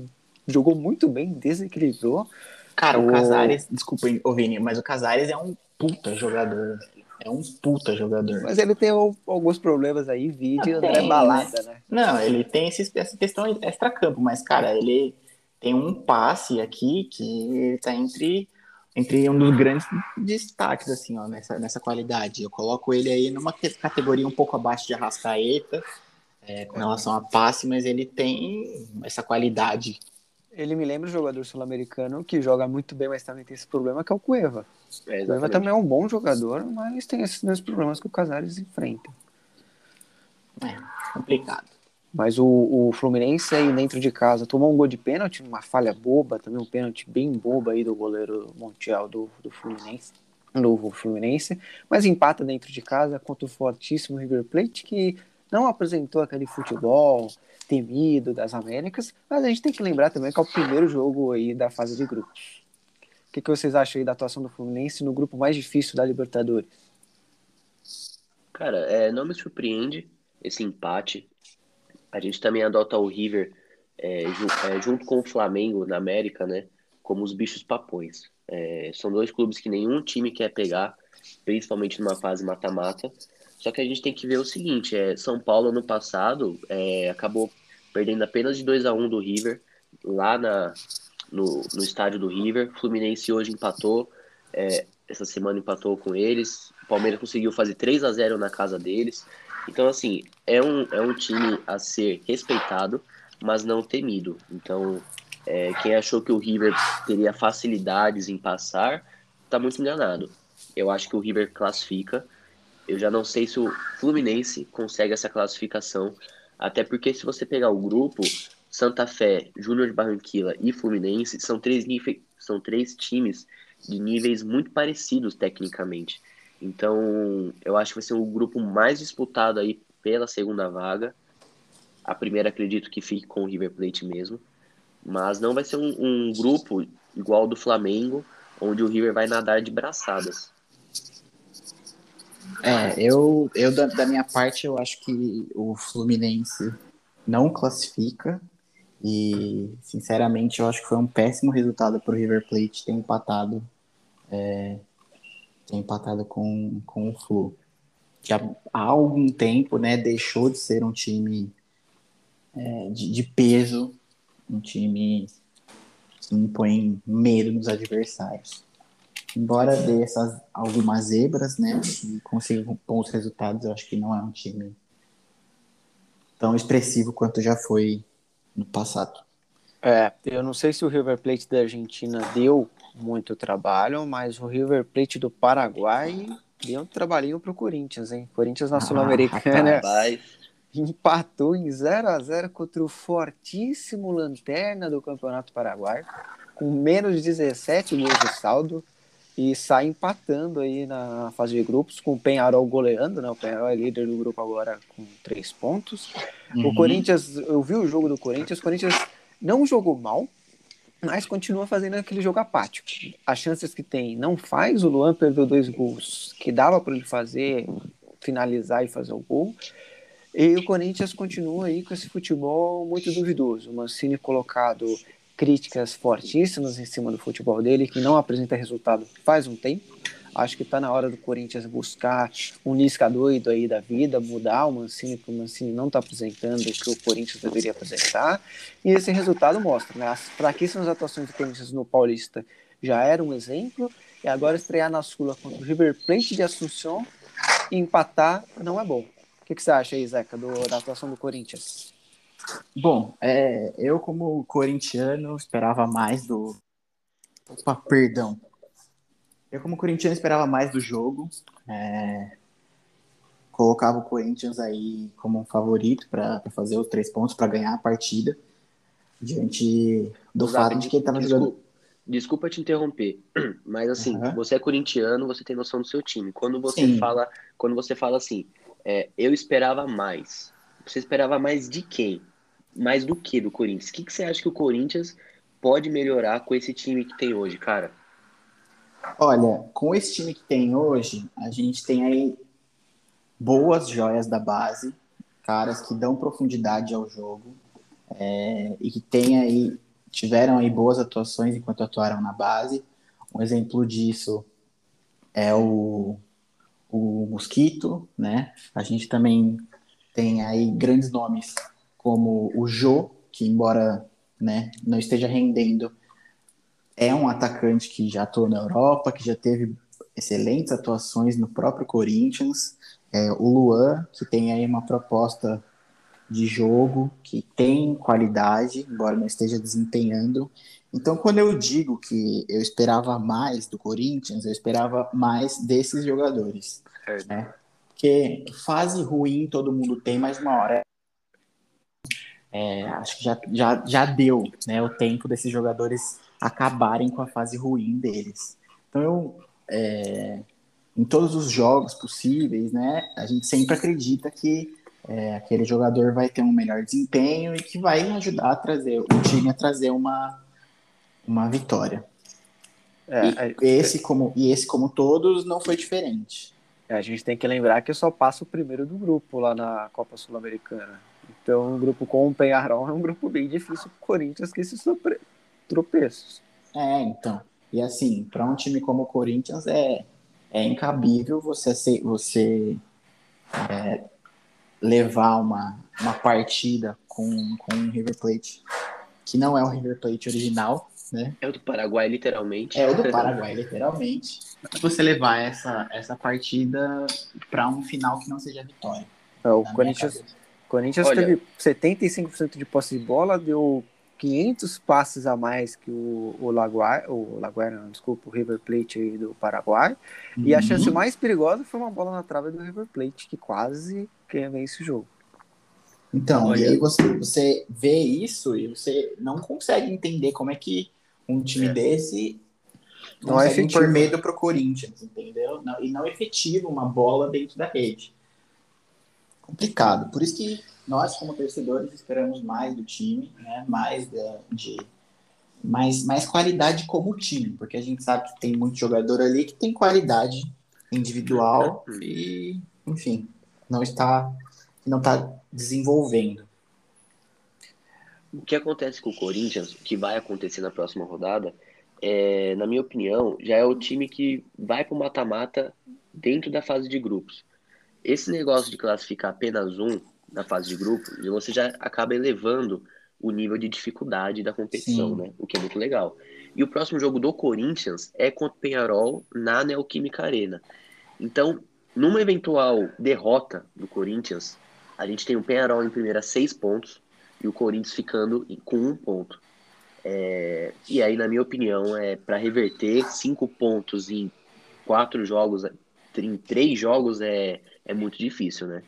jogou muito bem, desequilibrou. Cara, o, o Casares, desculpa, Vini, mas o Casares é um puta jogador. É um puta jogador. Mas ele tem alguns problemas aí, vídeo André né? Balada, né? Não, ele tem esse, essa questão extra-campo, mas, cara, ele tem um passe aqui que ele tá entre, entre um dos grandes destaques, assim, ó, nessa, nessa qualidade. Eu coloco ele aí numa categoria um pouco abaixo de Arrascaeta, é, com relação a passe, mas ele tem essa qualidade ele me lembra um jogador sul-americano que joga muito bem, mas também tem esse problema que é o Cueva. É, o Cueva também é um bom jogador, mas tem esses mesmos problemas que o Casares enfrenta. É, complicado. Mas o, o Fluminense aí dentro de casa tomou um gol de pênalti, uma falha boba, também um pênalti bem boba aí do goleiro Montiel do, do Fluminense. Do Fluminense, mas empata dentro de casa contra o fortíssimo River Plate, que não apresentou aquele futebol temido das Américas, mas a gente tem que lembrar também que é o primeiro jogo aí da fase de grupos. O que, que vocês acham aí da atuação do Fluminense no grupo mais difícil da Libertadores? Cara, é, não me surpreende esse empate. A gente também adota o River é, é, junto com o Flamengo na América, né? Como os bichos papões. É, são dois clubes que nenhum time quer pegar, principalmente numa fase mata-mata. Só que a gente tem que ver o seguinte: é, São Paulo no passado é, acabou perdendo apenas de 2 a 1 do River, lá na, no, no estádio do River. Fluminense hoje empatou, é, essa semana empatou com eles. O Palmeiras conseguiu fazer 3 a 0 na casa deles. Então, assim, é um, é um time a ser respeitado, mas não temido. Então, é, quem achou que o River teria facilidades em passar, está muito enganado. Eu acho que o River classifica. Eu já não sei se o Fluminense consegue essa classificação, até porque se você pegar o grupo, Santa Fé, Júnior de Barranquilla e Fluminense são três, são três times de níveis muito parecidos tecnicamente. Então, eu acho que vai ser o grupo mais disputado aí pela segunda vaga. A primeira acredito que fique com o River Plate mesmo. Mas não vai ser um, um grupo igual ao do Flamengo, onde o River vai nadar de braçadas. É, eu, eu da, da minha parte, eu acho que o Fluminense não classifica. E, sinceramente, eu acho que foi um péssimo resultado para o River Plate ter empatado, é, ter empatado com, com o Flu. Que há, há algum tempo né, deixou de ser um time é, de, de peso, um time que impõe medo nos adversários. Embora dê essas algumas zebras, né, e consiga bons resultados, eu acho que não é um time tão expressivo quanto já foi no passado. É, eu não sei se o River Plate da Argentina deu muito trabalho, mas o River Plate do Paraguai deu um trabalhinho pro Corinthians, hein? Corinthians na Ah, Sul-Americana empatou em 0 a 0 contra o fortíssimo Lanterna do Campeonato Paraguai, com menos de 17 gols de saldo, e sai empatando aí na fase de grupos, com o Penharol goleando, né? O Penharol é líder do grupo agora com três pontos. O Uhum. Corinthians, eu vi o jogo do Corinthians, o Corinthians não jogou mal, mas continua fazendo aquele jogo apático. As chances que tem, não faz. O Luan perdeu dois gols que dava para ele fazer, finalizar e fazer o gol. E o Corinthians continua aí com esse futebol muito duvidoso. O Mancini colocado críticas fortíssimas em cima do futebol dele, que não apresenta resultado faz um tempo. Acho que está na hora do Corinthians buscar um Lisca doido aí da vida, mudar o Mancini, porque o Mancini não está apresentando o que o Corinthians deveria apresentar. E esse resultado mostra, né? As fraquíssimas atuações do Corinthians no Paulista já era um exemplo, e agora estrear na Sula contra o River Plate de Assunção e empatar não é bom. O que, que você acha aí, Zeca, do- da atuação do Corinthians? Bom, é, eu como corintiano esperava mais do. Opa, perdão. Eu como corintiano esperava mais do jogo. é, colocava o Corinthians aí como um favorito para fazer os três pontos para ganhar a partida diante do Zap, fato de que ele estava desculpa, jogando. desculpa te interromper, mas assim, Aham. você é corintiano, você tem noção do seu time. Quando você Sim. fala, quando você fala assim, é, eu esperava mais. Você esperava mais de quem? Mais do que do Corinthians? O que, que você acha que o Corinthians pode melhorar com esse time que tem hoje, cara? Olha, com esse time que tem hoje, a gente tem aí boas joias da base, caras que dão profundidade ao jogo é, e que tem aí tiveram aí boas atuações enquanto atuaram na base. Um exemplo disso é o, o Mosquito, né? A gente também tem aí grandes nomes como o Jô, que embora né, não esteja rendendo, é um atacante que já atuou na Europa, que já teve excelentes atuações no próprio Corinthians. É, o Luan, que tem aí uma proposta de jogo, que tem qualidade, embora não esteja desempenhando. Então, quando eu digo que eu esperava mais do Corinthians, eu esperava mais desses jogadores. Certo. Né? Porque fase ruim todo mundo tem, mas uma hora é, acho que já, já, já deu né, o tempo desses jogadores acabarem com a fase ruim deles. Então, eu, é, em todos os jogos possíveis, né, a gente sempre acredita que é, aquele jogador vai ter um melhor desempenho e que vai ajudar a trazer o time a trazer uma, uma vitória. É, e, esse como, e esse, como todos, não foi diferente. a gente tem que lembrar que só passa o primeiro do grupo lá na Copa Sul-Americana. Então, um grupo com o Penharol é um grupo bem difícil para o Corinthians que esses tropeços. É, então. E assim, para um time como o Corinthians é, é incabível você, ser, você é, levar uma, uma partida com, com um River Plate que não é o River Plate original, né? É o do Paraguai, literalmente. É o do Paraguai, literalmente. Você levar essa, essa partida para um final que não seja vitória. É, o Corinthians, Corinthians Olha, teve 75% de posse de bola, deu 500 passes a mais que o, o Laguar, o Laguar, não, desculpa, o River Plate do Paraguai. Uhum. E a chance mais perigosa foi uma bola na trave do River Plate, que quase vence o jogo. Então, Olha, e aí você, você vê isso e você não consegue entender como é que um time é. desse não é por medo pro Corinthians, entendeu? Não, e não efetivo uma bola dentro da rede. Complicado. Por isso que nós, como torcedores, esperamos mais do time, né? mais de, de mais, mais qualidade como time, porque a gente sabe que tem muito jogador ali que tem qualidade individual e, enfim, não está não está desenvolvendo. O que acontece com o Corinthians, o que vai acontecer na próxima rodada, é, na minha opinião, já é o time que vai para o mata-mata dentro da fase de grupos. Esse negócio de classificar apenas um na fase de grupo, você já acaba elevando o nível de dificuldade da competição, Sim. né? O que é muito legal. E o próximo jogo do Corinthians é contra o Penharol na Neoquímica Arena. Então, numa eventual derrota do Corinthians, a gente tem o Penharol em primeira seis pontos e o Corinthians ficando com um ponto. É, e aí, na minha opinião, é para reverter cinco pontos em quatro jogos, em três jogos é, é muito difícil, né?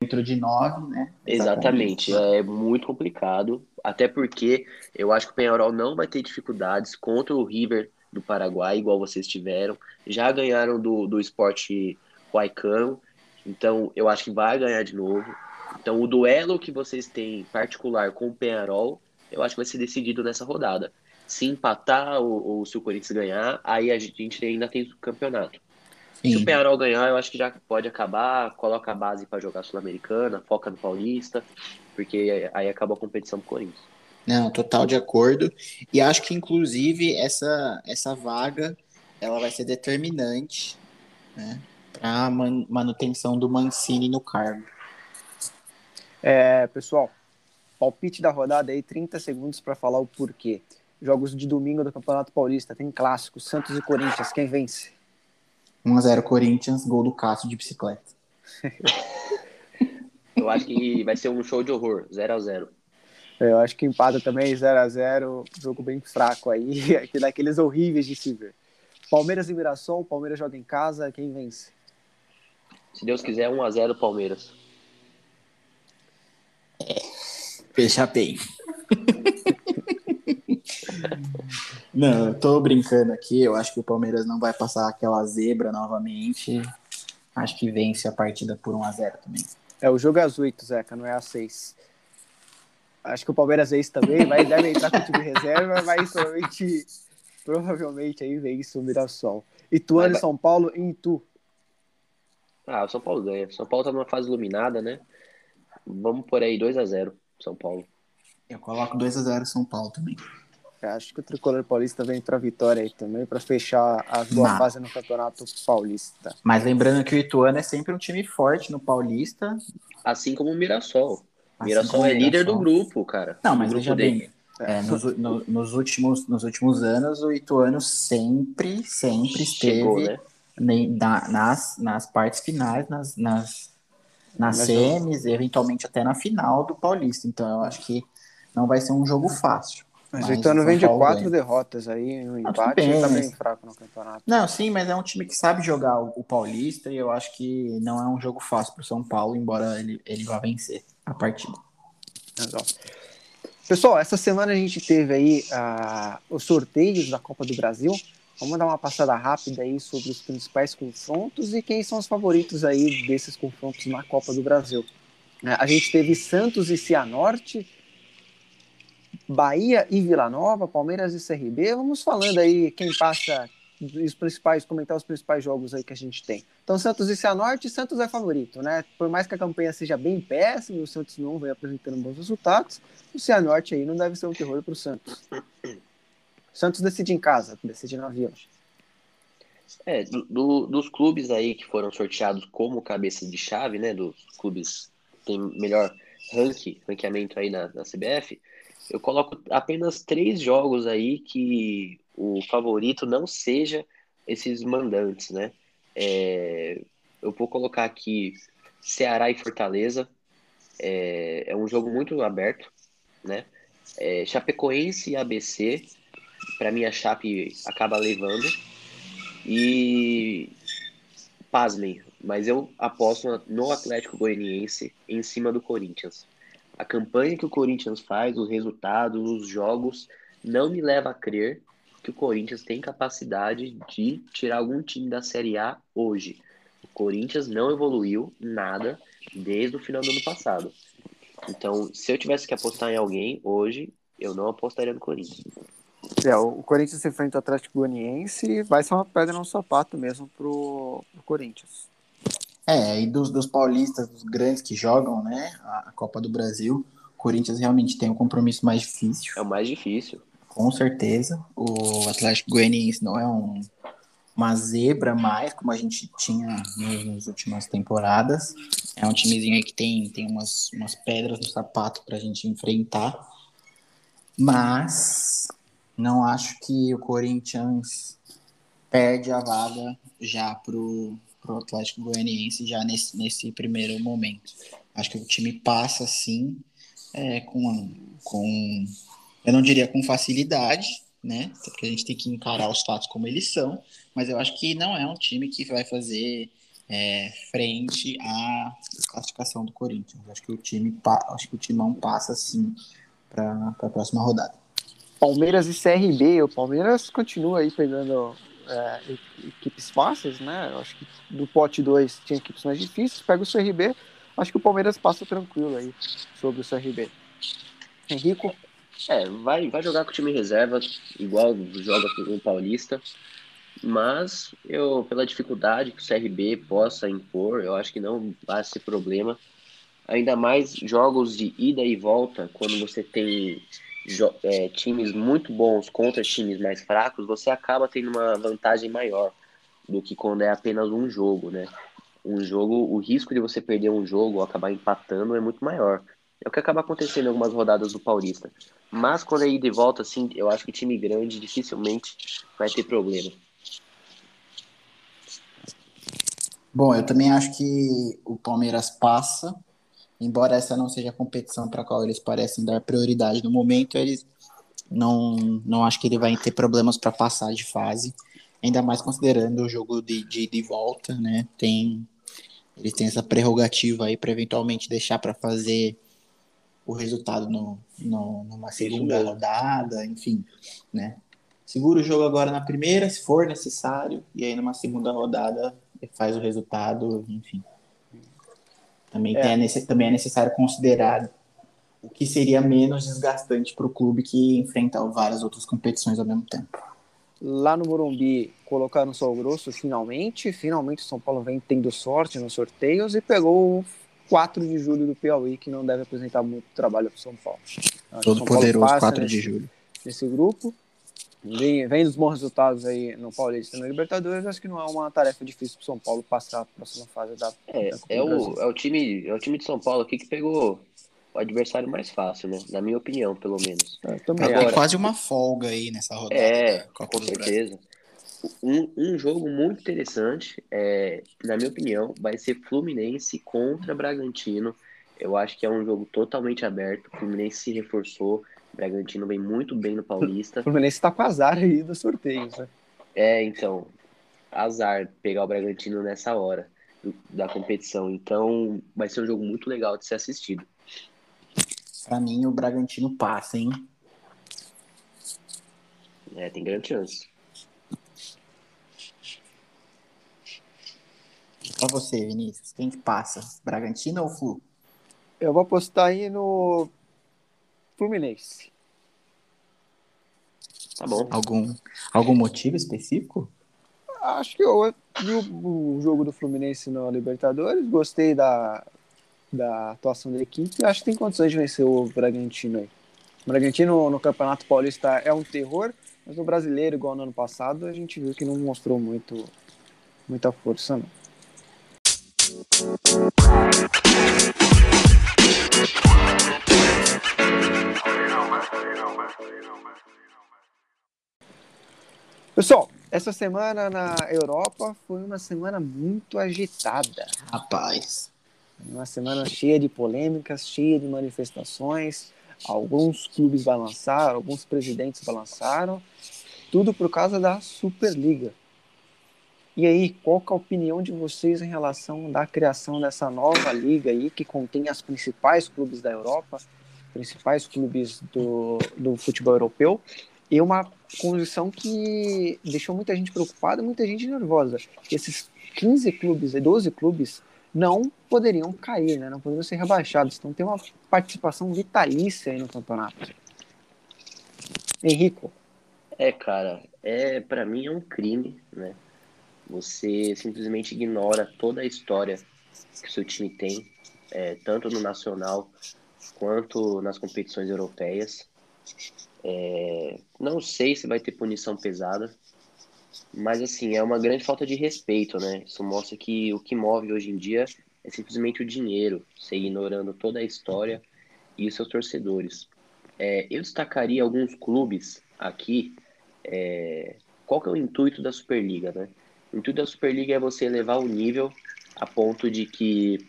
Dentro de nove, né? Exatamente, Exatamente. é muito complicado. Até porque eu acho que o Penharol não vai ter dificuldades contra o River do Paraguai, igual vocês tiveram. Já ganharam do, do esporte Huaycano, então eu acho que vai ganhar de novo. Então o duelo que vocês têm particular com o Penharol eu acho que vai ser decidido nessa rodada. Se empatar ou, ou se o Corinthians ganhar, aí a gente ainda tem o campeonato. Sim. Se o Penharol ganhar, eu acho que já pode acabar, coloca a base para jogar Sul-Americana, foca no Paulista, porque aí acaba a competição pro Corinthians. Não, total de acordo. E acho que, inclusive, essa, essa vaga ela vai ser determinante né, para a manutenção do Mancini no cargo. É, pessoal, Palpite da rodada aí, 30 segundos para falar o porquê. Jogos de domingo do Campeonato Paulista, tem clássico, Santos e Corinthians, quem vence? 1x0 Corinthians, gol do Cássio de bicicleta. Eu acho que vai ser um show de horror, 0x0. Eu acho que empata também, 0x0, jogo bem fraco aí, daqueles horríveis de se ver. Palmeiras e Mirassol, Palmeiras joga em casa, quem vence? Se Deus quiser, 1x0 Palmeiras. É. Fecha bem. não, eu tô brincando aqui. Eu acho que o Palmeiras não vai passar aquela zebra novamente. Acho que vence a partida por 1x0 também. É, o jogo é às 8, Zeca, não é às 6. Acho que o Palmeiras vence também, vai, deve entrar com o time reserva, mas provavelmente, provavelmente aí vence o Mirassol. Ituano e São Paulo em Itu. Ah, o São Paulo ganha. São Paulo tá numa fase iluminada, né? Vamos por aí 2 x 0 são Paulo. Eu coloco 2 a 0 São Paulo também. Eu acho que o Tricolor Paulista vem para vitória aí também, para fechar a boa fase no Campeonato Paulista. Mas lembrando que o Ituano é sempre um time forte no Paulista. Assim como o Mirassol. O assim Mirassol é líder do grupo, cara. Não, mas veja bem, é, nos, no, nos, últimos, nos últimos anos, o Ituano sempre, sempre Chegou, esteve né? na, nas, nas partes finais, nas, nas nas semis, eventualmente até na final do Paulista. Então eu acho que não vai ser um jogo fácil. Mas, mas o Ituano vem de quatro derrotas aí, um empate, bem, tá bem fraco no campeonato. Não, sim, mas é um time que sabe jogar o, o Paulista e eu acho que não é um jogo fácil para o São Paulo, embora ele, ele vá vencer a partida. Exato. Pessoal, essa semana a gente teve aí uh, os sorteios da Copa do Brasil. Vamos dar uma passada rápida aí sobre os principais confrontos e quem são os favoritos aí desses confrontos na Copa do Brasil. É, a gente teve Santos e Cianorte, Bahia e Vila Nova, Palmeiras e CRB. Vamos falando aí quem passa os principais, comentar os principais jogos aí que a gente tem. Então, Santos e Cianorte, Santos é favorito, né? Por mais que a campanha seja bem péssima, o Santos não vem apresentando bons resultados, o Cianorte aí não deve ser um terror para o Santos. Santos decide em casa, decide no avião. É, do, dos clubes aí que foram sorteados como cabeça de chave, né? Dos clubes que tem melhor ranking, ranqueamento aí na, na CBF, eu coloco apenas três jogos aí que o favorito não seja esses mandantes, né? É, eu vou colocar aqui Ceará e Fortaleza. É, é um jogo muito aberto, né? É, Chapecoense e ABC para mim a Chape acaba levando. E pasmem, mas eu aposto no Atlético Goianiense em cima do Corinthians. A campanha que o Corinthians faz, os resultados, os jogos, não me leva a crer que o Corinthians tem capacidade de tirar algum time da Série A hoje. O Corinthians não evoluiu nada desde o final do ano passado. Então, se eu tivesse que apostar em alguém hoje, eu não apostaria no Corinthians. É, o Corinthians se enfrenta o Atlético Goianiense vai ser uma pedra no sapato mesmo pro, pro Corinthians. É, e dos, dos paulistas, dos grandes que jogam, né, a Copa do Brasil, o Corinthians realmente tem um compromisso mais difícil. É o mais difícil. Com certeza. O Atlético Goianiense não é um, uma zebra mais, como a gente tinha nas, nas últimas temporadas. É um timezinho aí que tem, tem umas, umas pedras no sapato para a gente enfrentar. Mas não acho que o Corinthians perde a vaga já pro, pro Atlético Goianiense já nesse, nesse primeiro momento. Acho que o time passa sim é, com, com eu não diria com facilidade, né? Porque a gente tem que encarar os fatos como eles são, mas eu acho que não é um time que vai fazer é, frente à classificação do Corinthians. Acho que o time, acho que o timão passa sim para a próxima rodada. Palmeiras e CRB, o Palmeiras continua aí pegando é, equipes fáceis, né? Acho que do pote 2 tinha equipes mais difíceis, pega o CRB, acho que o Palmeiras passa tranquilo aí sobre o CRB. Henrico? É, vai, vai jogar com o time reserva, igual joga com o Paulista, mas eu, pela dificuldade que o CRB possa impor, eu acho que não vai ser problema. Ainda mais jogos de ida e volta, quando você tem é, times muito bons contra times mais fracos, você acaba tendo uma vantagem maior do que quando é apenas um jogo, né? Um jogo, o risco de você perder um jogo ou acabar empatando é muito maior. É o que acaba acontecendo em algumas rodadas do Paulista. Mas quando é ida e volta, assim, eu acho que time grande dificilmente vai ter problema. Bom, eu também acho que o Palmeiras passa embora essa não seja a competição para a qual eles parecem dar prioridade no momento, eles não, não acho que ele vai ter problemas para passar de fase, ainda mais considerando o jogo de, de, de volta, né? Tem, eles têm essa prerrogativa aí para eventualmente deixar para fazer o resultado no, no, numa segunda rodada, enfim, né? Segura o jogo agora na primeira, se for necessário, e aí numa segunda rodada faz o resultado, enfim. Também, é. Tem também é necessário considerar o que seria menos desgastante para o clube que enfrenta várias outras competições ao mesmo tempo. Lá no Morumbi, colocaram o Sol Grosso finalmente. Finalmente o São Paulo vem tendo sorte nos sorteios e pegou o 4 de julho do Piauí, que não deve apresentar muito trabalho para o São Paulo. Todo São poderoso Paulo 4 nesse, de julho. Nesse grupo. Vem, vem dos bons resultados aí no Paulista e no Libertadores, acho que não é uma tarefa difícil para São Paulo passar para a próxima fase da, é, da é o, é o time É o time de São Paulo aqui que pegou o adversário mais fácil, né? Na minha opinião, pelo menos. É, Agora, é quase uma folga aí nessa rodada. É, com certeza. Um, um jogo muito interessante, é, na minha opinião, vai ser Fluminense contra Bragantino. Eu acho que é um jogo totalmente aberto. O Fluminense se reforçou. Bragantino vem muito bem no Paulista. O Fluminense tá com azar aí dos sorteios, né? É, então, azar pegar o Bragantino nessa hora do, da competição. Então, vai ser um jogo muito legal de ser assistido. Pra mim, o Bragantino passa, hein? É, tem grande chance. Pra você, Vinícius, quem que passa? Bragantino ou Flu? Eu vou apostar aí no Fluminense. Tá bom. Algum, algum motivo específico? Acho que eu vi o, o jogo do Fluminense na Libertadores, gostei da, da atuação da equipe acho que tem condições de vencer o Bragantino aí. O Bragantino no Campeonato Paulista é um terror, mas no brasileiro, igual no ano passado, a gente viu que não mostrou muito, muita força, não. Pessoal, essa semana na Europa foi uma semana muito agitada. Rapaz. Uma semana cheia de polêmicas, cheia de manifestações. Alguns clubes balançaram, alguns presidentes balançaram. Tudo por causa da Superliga. E aí, qual é a opinião de vocês em relação da criação dessa nova liga aí, que contém as principais clubes da Europa, principais clubes do, do futebol europeu, e uma condição que deixou muita gente preocupada, muita gente nervosa. Esses 15 clubes, 12 clubes, não poderiam cair, né? não poderiam ser rebaixados. Então tem uma participação vitalícia aí no campeonato. Henrico. É, cara, é para mim é um crime, né? Você simplesmente ignora toda a história que seu time tem, é, tanto no nacional quanto nas competições europeias. É, não sei se vai ter punição pesada, mas assim, é uma grande falta de respeito, né? Isso mostra que o que move hoje em dia é simplesmente o dinheiro, você ignorando toda a história e os seus torcedores. É, eu destacaria alguns clubes aqui. É, qual que é o intuito da Superliga, né? O intuito da Superliga é você elevar o nível a ponto de que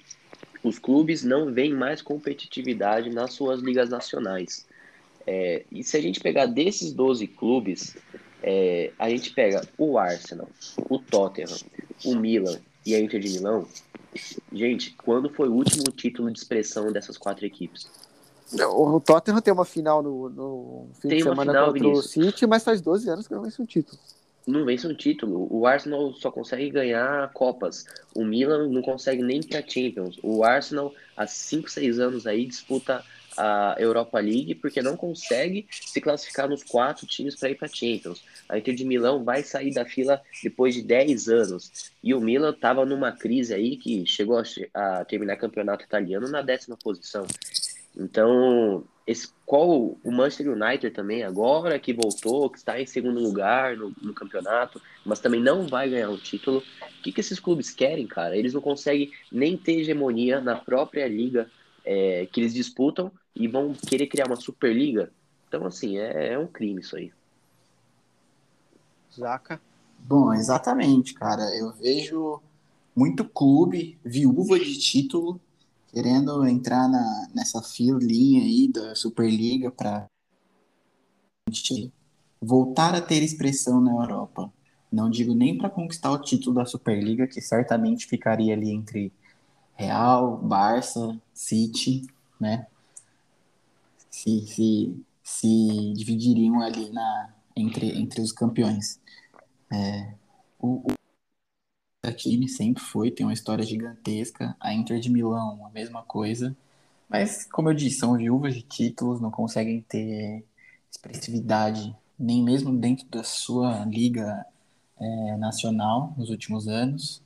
os clubes não veem mais competitividade nas suas ligas nacionais. É, e se a gente pegar desses 12 clubes, é, a gente pega o Arsenal, o Tottenham, o Milan e a Inter de Milão. Gente, quando foi o último título de expressão dessas quatro equipes? O Tottenham tem uma final no, no fim Tem de semana final, contra Vinícius. o City, mas faz 12 anos que não vence um título. Não vence um título. O Arsenal só consegue ganhar Copas. O Milan não consegue nem para Champions. O Arsenal, há 5, 6 anos aí, disputa a Europa League porque não consegue se classificar nos quatro times para ir para Champions. A Inter de Milão vai sair da fila depois de 10 anos. E o Milan estava numa crise aí que chegou a, terminar campeonato italiano na décima posição. Então, esse, qual o Manchester United também agora que voltou, que está em segundo lugar no, no campeonato, mas também não vai ganhar um título. O que, que esses clubes querem, cara? Eles não conseguem nem ter hegemonia na própria liga é, que eles disputam e vão querer criar uma superliga. Então, assim, é, é um crime isso aí. Zaca. Bom, exatamente, cara. Eu vejo muito clube viúva de título querendo entrar na, nessa filinha aí da Superliga para voltar a ter expressão na Europa. Não digo nem para conquistar o título da Superliga, que certamente ficaria ali entre Real, Barça, City, né? Se, se, se dividiriam ali na, entre, entre os campeões. É, o, o da time sempre foi, tem uma história gigantesca. A Inter de Milão, a mesma coisa. Mas, como eu disse, são viúvas de títulos, não conseguem ter expressividade nem mesmo dentro da sua liga é, nacional nos últimos anos.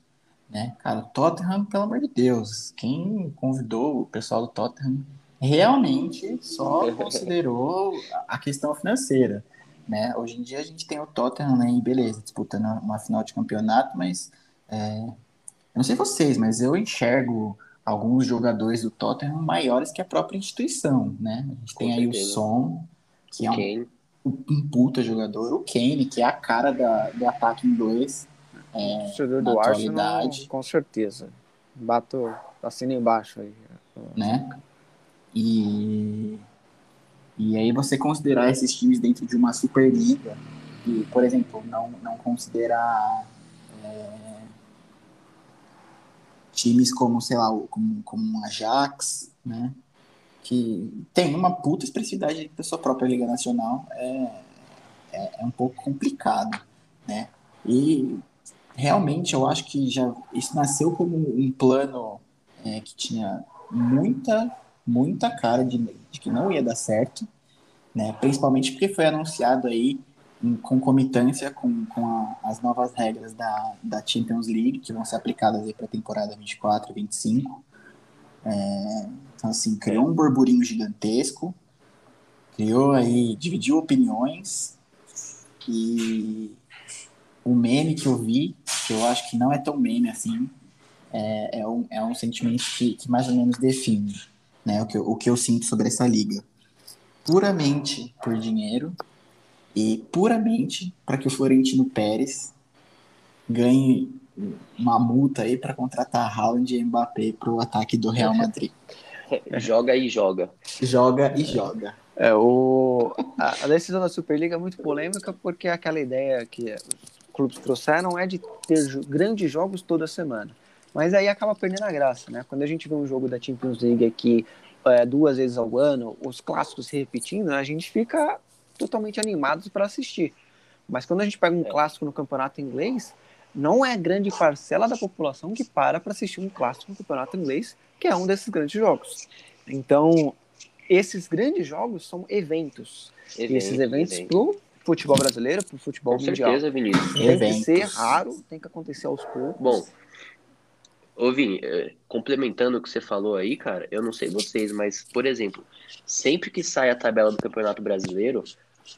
Né? Cara, Tottenham, pelo amor de Deus, quem convidou o pessoal do Tottenham realmente só considerou a questão financeira. Né? Hoje em dia a gente tem o Tottenham, né, e beleza, disputando uma final de campeonato, mas é, eu não sei vocês, mas eu enxergo alguns jogadores do Tottenham maiores que a própria instituição, né? A gente Com tem aí o certeza. Son, que é um, um puta jogador, o Kane, que é a cara da, do ataque inglês. É, na do Arsenal, atualidade. com certeza. Bato, assina embaixo aí. né? E, e aí você considerar esses times dentro de uma Superliga e, por exemplo, não, não considerar é, times como, sei lá, como, como um Ajax, né? Que tem uma puta expressividade da sua própria Liga Nacional, é, é, é um pouco complicado, né? E realmente eu acho que já isso nasceu como um plano é, que tinha muita, muita cara de, de que não ia dar certo, né? Principalmente porque foi anunciado aí em concomitância com, com a- as novas regras da, da Champions League, que vão ser aplicadas para a temporada 24 e 25. É, então, assim, criou um burburinho gigantesco, criou aí, dividiu opiniões, e o meme que eu vi, que eu acho que não é tão meme assim, é, é, um, é um sentimento que, que mais ou menos define né, o, que eu, o que eu sinto sobre essa liga. Puramente por dinheiro e puramente para que o Florentino Pérez ganhe uma multa aí para contratar Haaland e Mbappé para o ataque do Real Madrid. Joga e joga. Joga e joga. É, o, a, decisão da Superliga é muito polêmica porque aquela ideia que os clubes trouxeram é de ter grandes jogos toda semana. Mas aí acaba perdendo a graça, né? Quando a gente vê um jogo da Champions League aqui é, duas vezes ao ano, os clássicos se repetindo, a gente fica totalmente animados para assistir. Mas quando a gente pega um É. clássico no campeonato inglês, não é grande parcela da população que para para assistir um clássico no campeonato inglês, que é um desses grandes jogos. Então, esses grandes jogos são eventos. e esses eventos evento. pro futebol brasileiro, pro futebol Com mundial. certeza, Vinícius. Tem Eventos. que ser raro, tem que acontecer aos poucos. Bom, ô Vini, é, complementando o que você falou aí, cara, eu não sei vocês, mas, por exemplo, sempre que sai a tabela do Campeonato Brasileiro,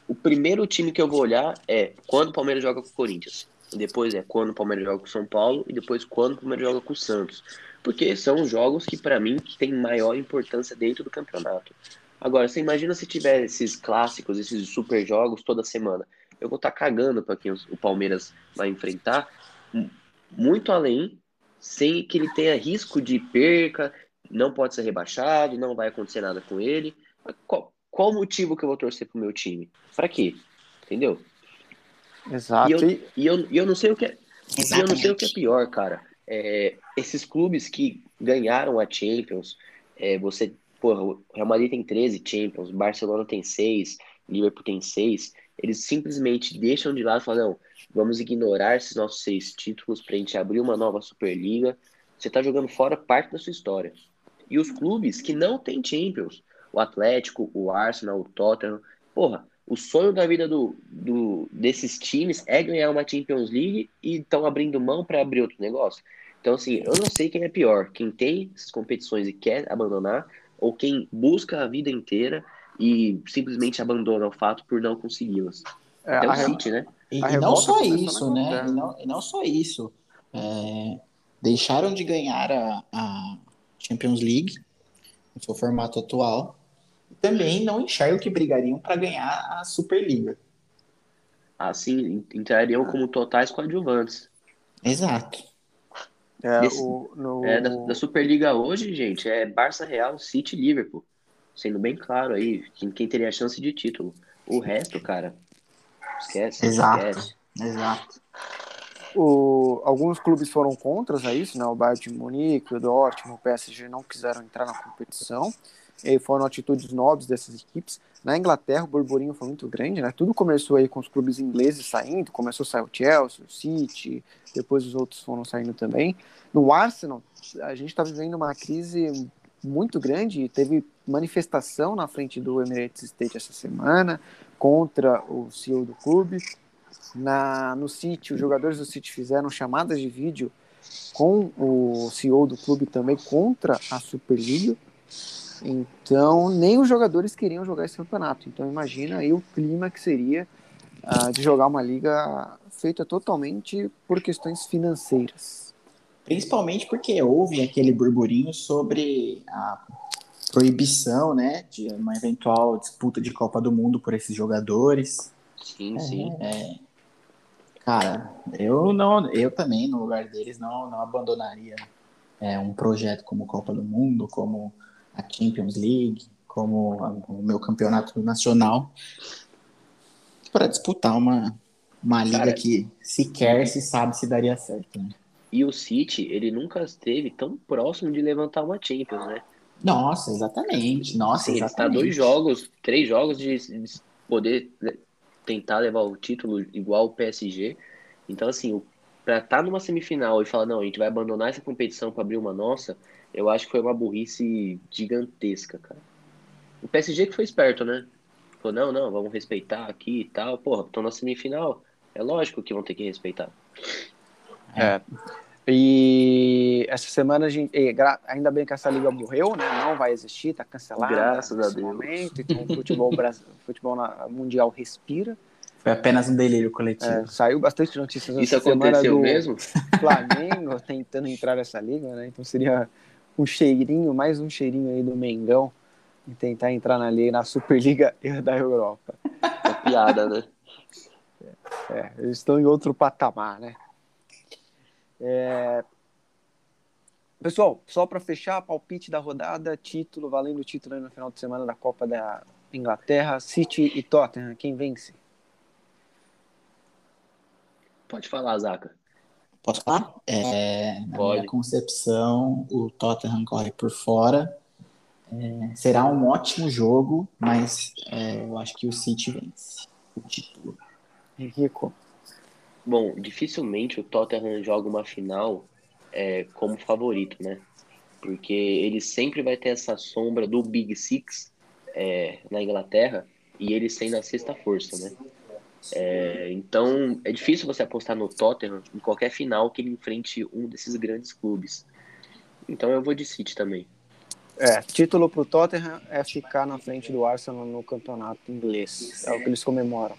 o primeiro time que eu vou olhar é quando o Palmeiras joga com o Corinthians. Depois é quando o Palmeiras joga com o São Paulo e depois quando o Palmeiras joga com o Santos. Porque são os jogos que, pra mim, têm maior importância dentro do campeonato. Agora, você imagina se tiver esses clássicos, esses super jogos toda semana. Eu vou estar cagando para quem o Palmeiras vai enfrentar, muito além, sem que ele tenha risco de perca, não pode ser rebaixado, não vai acontecer nada com ele. Qual, o motivo que eu vou torcer pro meu time? Pra quê? Entendeu? Exato. E eu, E- eu, e eu não sei o que é, e eu não sei o que é pior, cara. É, esses clubes que ganharam a Champions, é, você, porra, o Real Madrid tem 13 Champions, Barcelona tem 6, Liverpool tem 6, eles simplesmente deixam de lado e falam, não, vamos ignorar esses nossos seis títulos pra gente abrir uma nova Superliga. Você tá jogando fora parte da sua história. E os clubes que não têm Champions, o Atlético, o Arsenal, o Tottenham, porra, o sonho da vida do, do, desses times é ganhar uma Champions League e estão abrindo mão para abrir outro negócio. Então, assim, eu não sei quem é pior, quem tem essas competições e quer abandonar, ou quem busca a vida inteira e simplesmente abandona o fato por não consegui-las. é, É o City, né? E, e não só isso, né? E não, e não só isso. É, deixaram de ganhar a, a Champions League, no seu formato atual, e também não enxergam que brigariam para ganhar a Superliga. Assim, entrariam como totais coadjuvantes. Exato. é, desse- o- no- É, da, da Superliga hoje, gente, é Barça Real, City e Liverpool. Sendo bem claro aí, quem, quem teria a chance de título. O resto, cara, esquece. Exato. esquece. Exato. O- alguns clubes foram contras a isso, né? O Bayern de Munique, o Dortmund, o PSG não quiseram entrar na competição. E foram atitudes nobres dessas equipes. Na Inglaterra, o burburinho foi muito grande, né? Tudo começou aí com os clubes ingleses saindo, começou a sair o Chelsea, o City, depois os outros foram saindo também. No Arsenal, a gente está vivendo uma crise muito grande teve manifestação na frente do Emirates State essa semana contra o CEO do clube. Na, no City, os jogadores do City fizeram chamadas de vídeo com o CEO do clube também contra a Superliga. Então, nem os jogadores queriam jogar esse campeonato. Então, imagina aí o clima que seria ah, de jogar uma liga feita totalmente por questões financeiras. Principalmente porque houve aquele burburinho sobre a proibição, né, de uma eventual disputa de Copa do Mundo por esses jogadores. Sim, sim. Cara, eu não, eu também no lugar deles não, não abandonaria é, um projeto como Copa do Mundo, como a Champions League, como a- o meu campeonato nacional, para disputar uma, uma liga Cara, que sequer se sabe se daria certo. Né? E o City, ele nunca esteve tão próximo de levantar uma Champions, né? Nossa, exatamente. Nossa, ele está dois jogos, três jogos de, de poder le- tentar levar o título igual o PSG. Então, assim, pra estar numa semifinal e falar, não, a gente vai abandonar essa competição para abrir uma nossa, eu acho que foi uma burrice gigantesca, cara. O PSG que foi esperto, né? Falou, não, não, vamos respeitar aqui e tal. Porra, estão na semifinal. É lógico que vão ter que respeitar. É. E essa semana a gente. e gra- Ainda bem que essa liga morreu, né? Não vai existir, tá cancelada. Graças a Deus. Momento, então o futebol, bras- o futebol na- mundial respira. Foi apenas um delírio coletivo. É, saiu bastante notícias Isso essa semana aconteceu do mesmo? Flamengo tentando entrar nessa liga, né? Então seria um cheirinho, mais um cheirinho aí do Mengão e tentar entrar na liga, na Superliga da Europa. É piada, né? É, eles estão em outro patamar, né? É, Pessoal, só para fechar, palpite da rodada, título, valendo o título aí no final de semana da Copa da Inglaterra, City e Tottenham, quem vence? Pode falar, Zaca. Posso falar? É, na Pode. minha concepção, o Tottenham corre por fora. É, será um ótimo jogo, mas é, eu acho que o City vence o título. Henrico. Bom, dificilmente o Tottenham joga uma final é, como favorito, né? Porque ele sempre vai ter essa sombra do Big Six é, na Inglaterra e ele sendo a sexta força, né? É, então é difícil você apostar no Tottenham em qualquer final que ele enfrente um desses grandes clubes. Então eu vou de City também. É, título pro Tottenham é ficar na frente do Arsenal no campeonato inglês. É o que eles comemoram.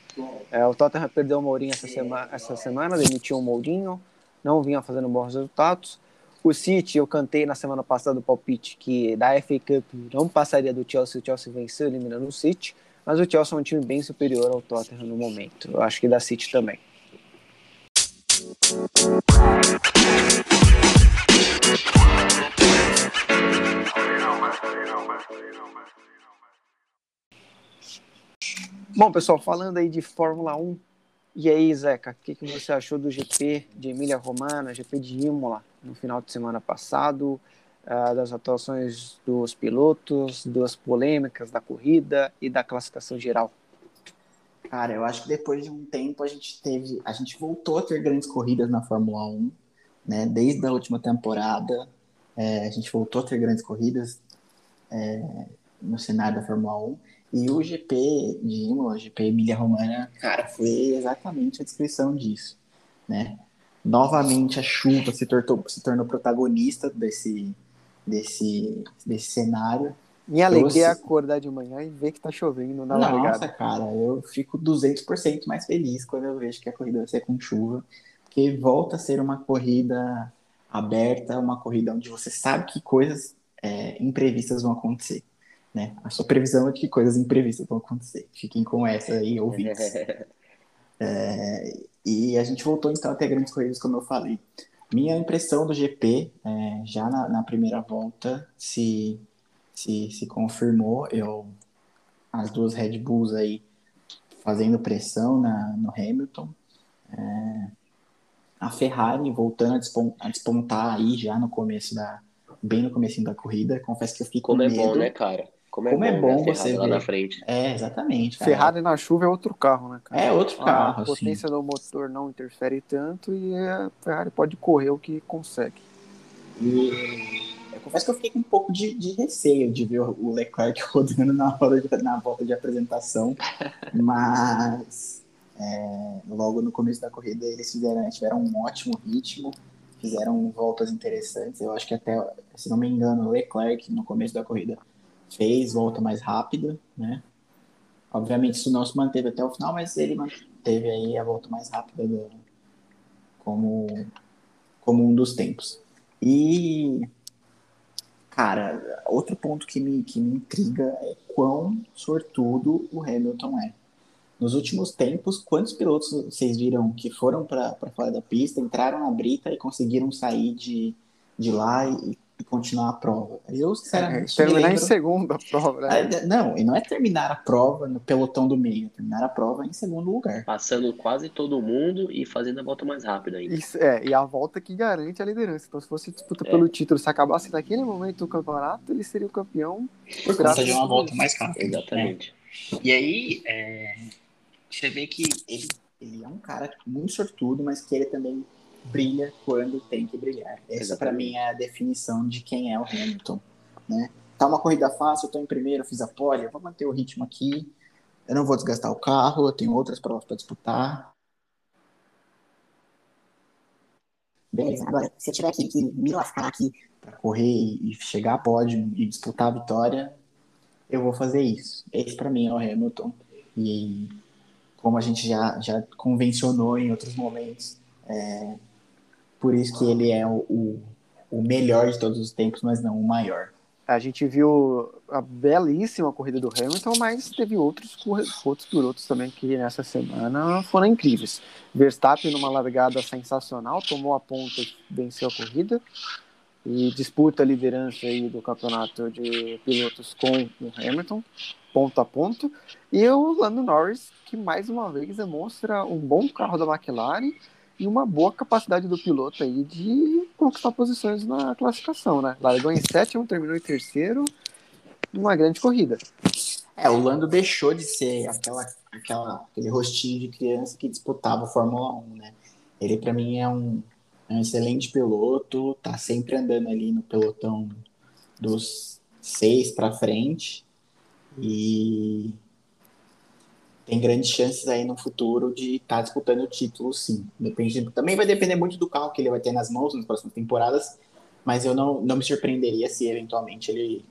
É, o Tottenham perdeu o Mourinho essa semana, essa semana, demitiu o Mourinho, não vinha fazendo bons resultados. O City, eu cantei na semana passada o palpite que da FA Cup não passaria do Chelsea, o Chelsea venceu eliminando o City, mas o Chelsea é um time bem superior ao Tottenham no momento. Eu acho que da City também. Bom, pessoal, falando aí de Fórmula 1, e aí, Zeca, o que, que você achou do GP de Emília Romana, GP de Imola, no final de semana passado, uh, das atuações dos pilotos, das polêmicas da corrida e da classificação geral? Cara, eu acho que depois de um tempo a gente teve, a gente voltou a ter grandes corridas na Fórmula 1, né? Desde a última temporada, é, a gente voltou a ter grandes corridas é, no cenário da Fórmula 1. E o GP de Imola, o GP Emília-Romana, cara, foi exatamente a descrição disso, né? Novamente a chuva se tornou, se tornou protagonista desse, desse, desse cenário. Minha alegria é acordar de manhã e ver que tá chovendo na Nossa, largada. Nossa, cara, eu fico 200% mais feliz quando eu vejo que a corrida vai ser com chuva, porque volta a ser uma corrida aberta, uma corrida onde você sabe que coisas é, imprevistas vão acontecer né? A sua previsão é de que coisas imprevistas vão acontecer. Fiquem com essa aí, ouvintes. é, e a gente voltou então a ter grandes corridas, como eu falei. Minha impressão do GP, é, já na, na, primeira volta, se, se, se confirmou. Eu, as duas Red Bulls aí fazendo pressão na, no Hamilton. É, a Ferrari voltando a despontar, a despontar, aí já no começo da bem no começo da corrida. Confesso que eu fiquei com Como medo. é bom, né, cara? Como é Como é bom, né, você lá ver. na frente. É, exatamente. cara. Ferrari na chuva é outro carro, né, cara? É outro carro, A assim. potência do motor não interfere tanto e a Ferrari pode correr o que consegue. E eu confesso que eu fiquei com um pouco de, de receio de ver o Leclerc rodando na, hora de, na volta de apresentação, mas é, logo no começo da corrida eles fizeram, tiveram um ótimo ritmo, fizeram voltas interessantes. Eu acho que até, se não me engano, o Leclerc no começo da corrida fez volta mais rápida, né? Obviamente isso não se manteve até o final, mas ele manteve aí a volta mais rápida do, como, como um dos tempos. E, cara, outro ponto que me, que me intriga é quão sortudo o Hamilton é. Nos últimos tempos, quantos pilotos vocês viram que foram para fora da pista, entraram na brita e conseguiram sair de, de lá e, e continuar a prova? Eu, sinceramente, me Terminar em lembro- segundo a prova, né? Ah, Não, e não é terminar a prova no pelotão do meio, é terminar a prova em segundo lugar. Passando quase todo mundo e fazendo a volta mais rápida ainda. Isso, é, e a volta que garante a liderança. Então, se fosse disputa É. pelo título, se acabasse naquele momento do campeonato, ele seria o campeão. Por conta de uma volta mais rápida. né? Exatamente. E aí, é, você vê que ele, ele é um cara muito sortudo, mas que ele também brilha quando tem que brilhar. Essa, Exatamente. mim, é a definição de quem é o Hamilton. Né? Tá uma corrida fácil, eu tô em primeiro, fiz a pole, eu vou manter o ritmo aqui, eu não vou desgastar o carro, eu tenho outras provas para disputar. Beleza, agora, se eu tiver que, que me lascar aqui para correr e e chegar a pódio e disputar a vitória, eu vou fazer isso. Esse para mim é o Hamilton. E como a gente já, já convencionou em outros momentos, é por isso que ele é o, o, melhor de todos os tempos, mas não o maior. A gente viu a belíssima corrida do Hamilton, mas teve outros, outros pilotos também que nessa semana foram incríveis. Verstappen numa largada sensacional, tomou a ponta e venceu a corrida. E disputa a liderança aí do campeonato de pilotos com o Hamilton, ponto a ponto. E o Lando Norris, que mais uma vez demonstra um bom carro da McLaren e uma boa capacidade do piloto aí de conquistar posições na classificação, né? Largou em sétimo, terminou em terceiro, numa grande corrida. É, o Lando deixou de ser aquela, aquela, aquele rostinho de criança que disputava a Fórmula 1, né? Ele, para mim, é um, é um excelente piloto, tá sempre andando ali no pelotão dos seis para frente. E tem grandes chances aí no futuro de estar tá disputando o título, sim. Depende, também vai depender muito do carro que ele vai ter nas mãos nas próximas temporadas, mas eu não, não me surpreenderia se eventualmente ele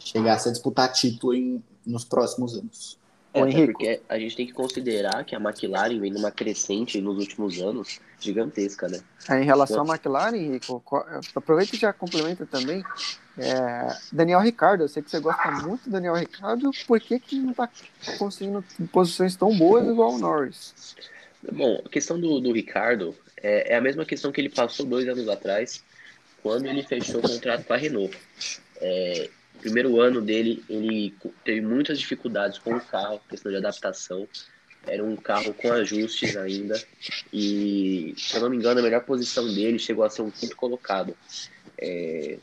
chegasse a disputar título em, nos próximos anos. É, até porque a gente tem que considerar que a McLaren vem numa crescente nos últimos anos gigantesca, né? É, em relação à McLaren, Henrico, aproveita e já complementa também. É, Daniel Ricardo, eu sei que você gosta muito do Daniel Ricardo, por que, que não está conseguindo posições tão boas igual o Norris? Bom, a questão do, do Ricardo é, é, a mesma questão que ele passou dois anos atrás, quando ele fechou o contrato com a Renault. É, primeiro ano dele, ele teve muitas dificuldades com o carro, questão de adaptação. Era um carro com ajustes ainda. E, se eu não me engano, a melhor posição dele chegou a ser um quinto colocado. É...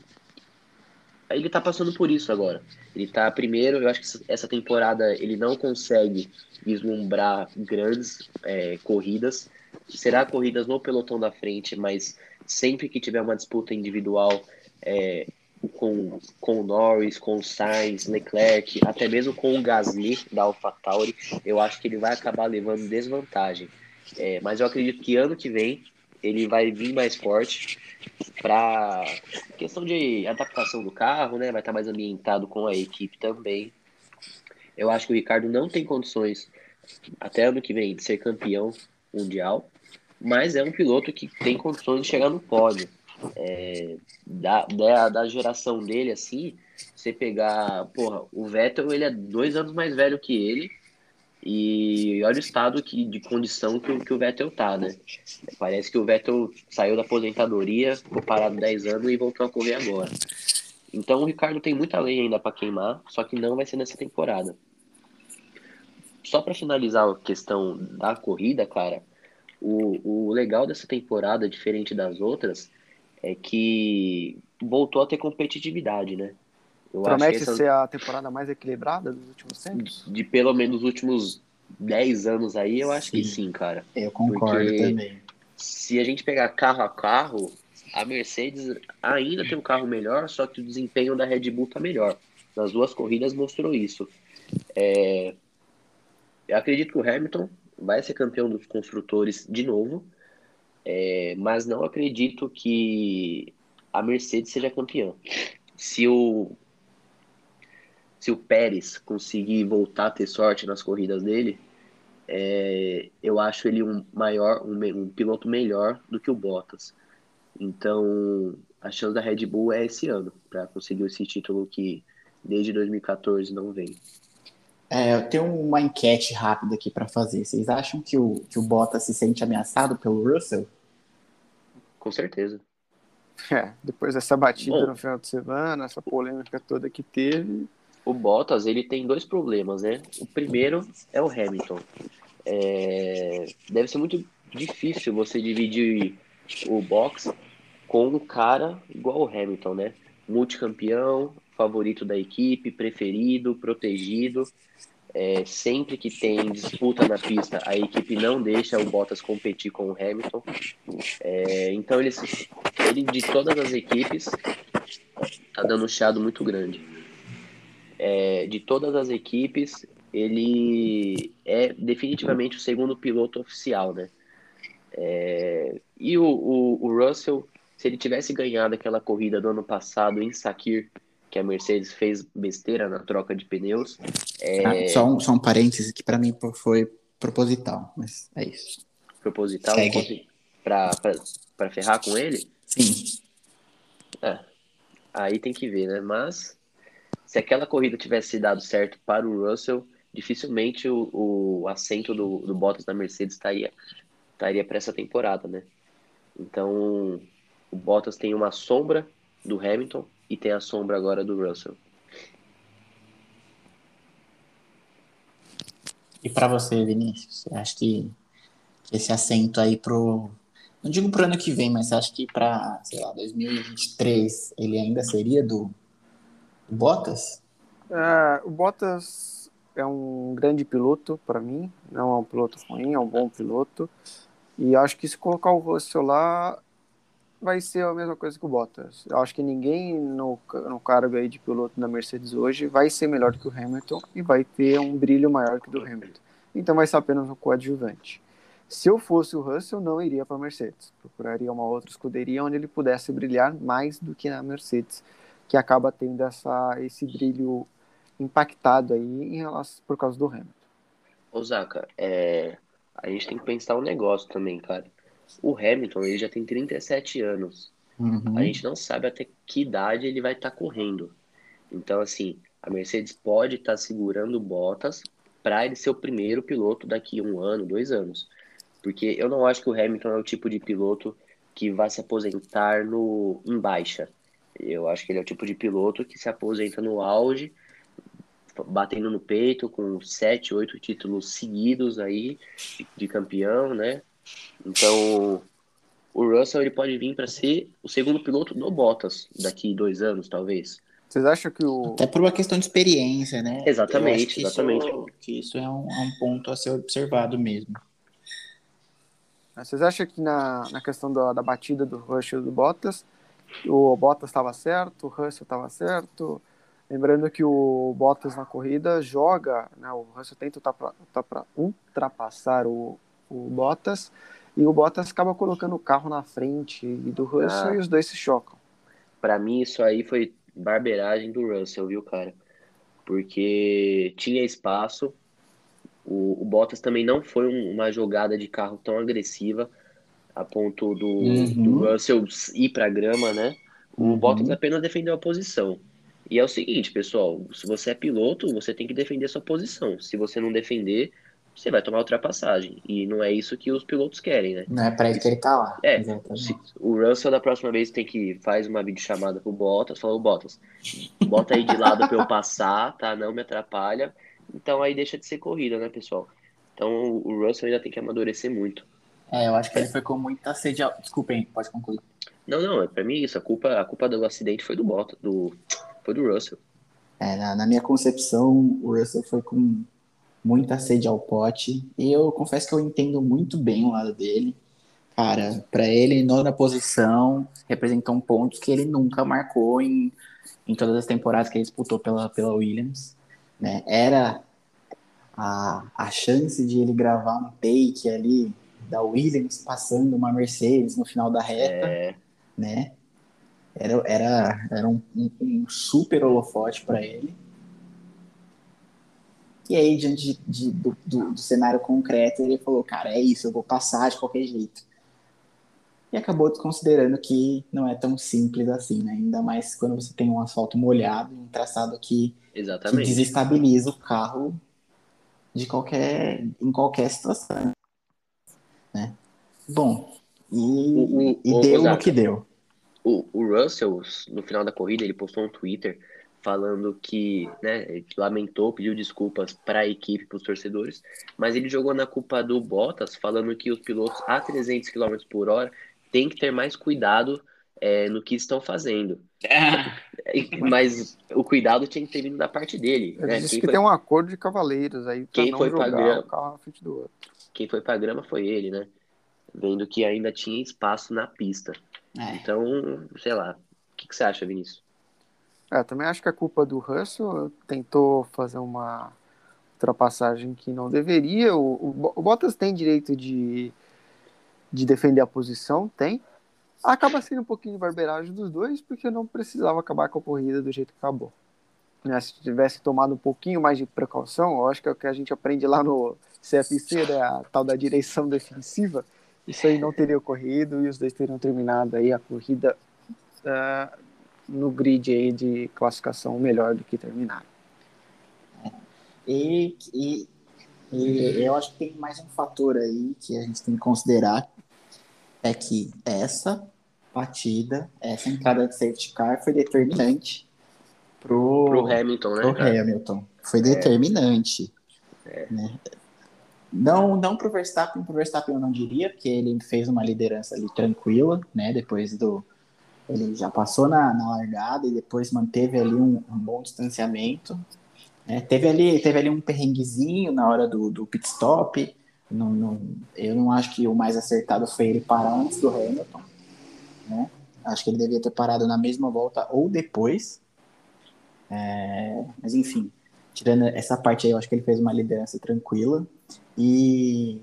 Ele tá passando por isso agora. Ele tá primeiro, eu acho que essa temporada ele não consegue vislumbrar grandes é, corridas. Será corridas no pelotão da frente, mas sempre que tiver uma disputa individual, é, com, com Norris, com Sainz, Leclerc, até mesmo com o Gasly da AlphaTauri, eu acho que ele vai acabar levando desvantagem. É, mas eu acredito que ano que vem ele vai vir mais forte para questão de adaptação do carro, né? Vai estar mais ambientado com a equipe também. Eu acho que o Ricardo não tem condições até ano que vem de ser campeão mundial, mas é um piloto que tem condições de chegar no pódio é, da, da, da geração dele, assim, você pegar, porra, o Vettel, ele é dois anos mais velho que ele, e olha o estado que, de condição que, que o Vettel tá, né? Parece que o Vettel saiu da aposentadoria, ficou parado 10 anos e voltou a correr agora. Então o Ricardo tem muita lei ainda para queimar, só que não vai ser nessa temporada. Só para finalizar a questão da corrida, cara, o, o legal dessa temporada, diferente das outras, é que voltou a ter competitividade, né? Eu Promete essa... ser a temporada mais equilibrada dos últimos tempos? De pelo menos os últimos 10 anos aí, eu acho sim. que sim, cara. Eu concordo Porque também. Se a gente pegar carro a carro, a Mercedes ainda tem um carro melhor, só que o desempenho da Red Bull tá melhor. Nas duas corridas mostrou isso. É... Eu acredito que o Hamilton vai ser campeão dos construtores de novo. É, mas não acredito que a Mercedes seja campeã. Se o, se o Pérez conseguir voltar a ter sorte nas corridas dele, é, eu acho ele um maior, um, um, piloto melhor do que o Bottas. Então, a chance da Red Bull é esse ano para conseguir esse título que desde 2014 não vem. É, eu tenho uma enquete rápida aqui para fazer. Vocês acham que o, que o Bottas se sente ameaçado pelo Russell? Com certeza. É, depois dessa batida Bom, no final de semana, essa polêmica toda que teve. O Bottas, ele tem dois problemas, né? O primeiro é o Hamilton. É... Deve ser muito difícil você dividir o box com um cara igual o Hamilton, né? Multicampeão, favorito da equipe, preferido, protegido. É, sempre que tem disputa na pista, a equipe não deixa o Bottas competir com o Hamilton. É, então ele, ele, de todas as equipes, tá dando um chiado muito grande. É, de todas as equipes, ele é definitivamente o segundo piloto oficial, né? É, e o, o, o Russell, se ele tivesse ganhado aquela corrida do ano passado em Sakir, que a Mercedes fez besteira na troca de pneus. É... Ah, só, um, só um parêntese que para mim foi proposital, mas é isso. Proposital para ferrar com ele? Sim. É, aí tem que ver, né? Mas se aquela corrida tivesse dado certo para o Russell, dificilmente o, o assento do, do Bottas na Mercedes estaria, estaria para essa temporada, né? Então, o Bottas tem uma sombra do Hamilton e tem a sombra agora do Russell. E para você, Vinícius, acha que, que esse assento aí pro não digo pro ano que vem, mas acha que para, sei lá, 2023 ele ainda seria do Bottas? É, o Bottas é um grande piloto para mim, não é um piloto ruim, é um bom piloto. E acho que se colocar o Russell lá, vai ser a mesma coisa que o Bottas. Eu acho que ninguém no, no cargo aí de piloto da Mercedes hoje vai ser melhor que o Hamilton e vai ter um brilho maior que o do Hamilton. então vai ser apenas um coadjuvante. Se eu fosse o Russell, não iria para a Mercedes. Procuraria uma outra escuderia onde ele pudesse brilhar mais do que na Mercedes, que acaba tendo essa, esse brilho impactado aí em relação, por causa do Hamilton. Osaka, é, a gente tem que pensar um negócio também, cara. O Hamilton, ele já tem 37 anos. Uhum. A gente não sabe até que idade ele vai estar correndo. Então, assim, a Mercedes pode estar segurando Bottas para ele ser o primeiro piloto daqui um ano, dois anos. Porque eu não acho que o Hamilton é o tipo de piloto que vai se aposentar no em baixa. Eu acho que ele é o tipo de piloto que se aposenta no auge, batendo no peito com sete, oito títulos seguidos aí de, campeão, né? Então o Russell ele pode vir para ser o segundo piloto do Bottas daqui dois anos, talvez. Vocês acham que o. Até por uma questão de experiência, né? Exatamente, Eu acho que exatamente. Isso, que isso é um, é um ponto a ser observado mesmo. Vocês acham que na, na questão da, da batida do Russell e do Bottas, o Bottas estava certo, o Russell estava certo? Lembrando que o Bottas na corrida joga, né, o Russell tenta ultrapa- ultrapa- ultrapassar o, o Bottas e o Bottas acaba colocando o carro na frente do Russell Ah. e os dois se chocam. Pra mim, isso aí foi barbeiragem do Russell, viu, cara? Porque tinha espaço. O, o Bottas também não foi um- uma jogada de carro tão agressiva a ponto do, Uhum. do Russell ir pra grama, né? O Uhum. Bottas apenas defendeu a posição. E é o seguinte, pessoal: se você é piloto, você tem que defender a sua posição. Se você não defender, você vai tomar ultrapassagem. E não é isso que os pilotos querem, né? Não é pra isso que ele tá lá. É. Se- o Russell da próxima vez tem que faz uma videochamada pro Bottas, falou, Bottas, bota aí de lado pra eu passar, tá? Não me atrapalha. Então aí deixa de ser corrida, né, pessoal? Então o Russell ainda tem que amadurecer muito. É, eu acho que ele foi com muita sede. ao- Desculpem, pode concluir. Não, não, é pra mim isso. A culpa, a culpa do acidente foi do Bottas, do, foi do Russell. É, na, na minha concepção, o Russell foi com muita sede ao pote. E eu confesso que eu entendo muito bem o lado dele. Cara, pra ele, nona posição, representam pontos que ele nunca marcou em, em todas as temporadas que ele disputou pela, pela Williams. Né? Era a, a chance de ele gravar um take ali da Williams passando uma Mercedes no final da reta É, né? Era, era, era um, um- um super holofote para ele. E aí, diante de- de- do, do- do cenário concreto, ele falou: Cara, é isso, eu vou passar de qualquer jeito. E acabou desconsiderando que não é tão simples assim, né? Ainda mais quando você tem um asfalto molhado, um traçado que, que desestabiliza o carro de qualquer, em qualquer situação. Bom, e, O- o- e o- deu no Osaka. que deu. O, o Russell, no final da corrida, ele postou um Twitter falando que, né, ele lamentou, pediu desculpas para a equipe, para os torcedores, mas ele jogou na culpa do Bottas, falando que os pilotos a 300 km por hora têm que ter mais cuidado é, no que estão fazendo. Mas o cuidado tinha que ter vindo da parte dele. Ele Né? disse Quem, que foi, tem um acordo de cavaleiros aí Quem não foi jogar grama? o carro na frente do outro. quem foi pra grama foi ele, né? Vendo que ainda tinha espaço na pista. É. Então, sei lá. O que, que você acha, Vinícius? É, também acho que a culpa do Russell tentou fazer uma ultrapassagem que não deveria. O, o, o Bottas tem direito de, de defender a posição, tem. Acaba sendo um pouquinho de barbeiragem dos dois, porque não precisava acabar com a corrida do jeito que acabou. Né, se tivesse tomado um pouquinho mais de precaução, eu acho que é o que a gente aprende lá no CFC, né, a tal da direção defensiva, isso aí não teria ocorrido e os dois teriam terminado aí a corrida ah, no grid aí de classificação melhor do que terminaram. E, e, e eu acho que tem mais um fator aí que a gente tem que considerar, é que essa batida, essa entrada de safety car foi determinante pro, Pro Hamilton, né? pro cara? Hamilton. Foi determinante. né? Não, não pro Verstappen, pro Verstappen eu não diria, porque ele fez uma liderança ali tranquila, né? Depois do. Ele já passou na, na largada e depois manteve ali um, um bom distanciamento. né? Teve, ali, teve ali um perrenguezinho na hora do, do pit stop. Não, não, eu não acho que o mais acertado foi ele parar antes do Hamilton. Né? Acho que ele devia ter parado na mesma volta ou depois. É, mas enfim, tirando essa parte aí, eu acho que ele fez uma liderança tranquila. E.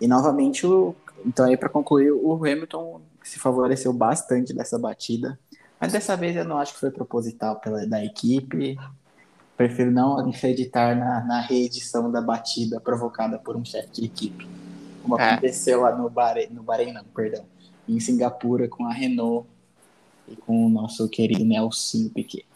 E novamente, o, então aí para concluir, o Hamilton se favoreceu bastante dessa batida. Mas dessa vez eu não acho que foi proposital pela, da equipe. Prefiro não acreditar na, na reedição da batida provocada por um chefe de equipe. Como é. aconteceu lá no Bahrein, no Bahrein, não, perdão. Em Singapura com a Renault e com o nosso querido Nelson Piquet.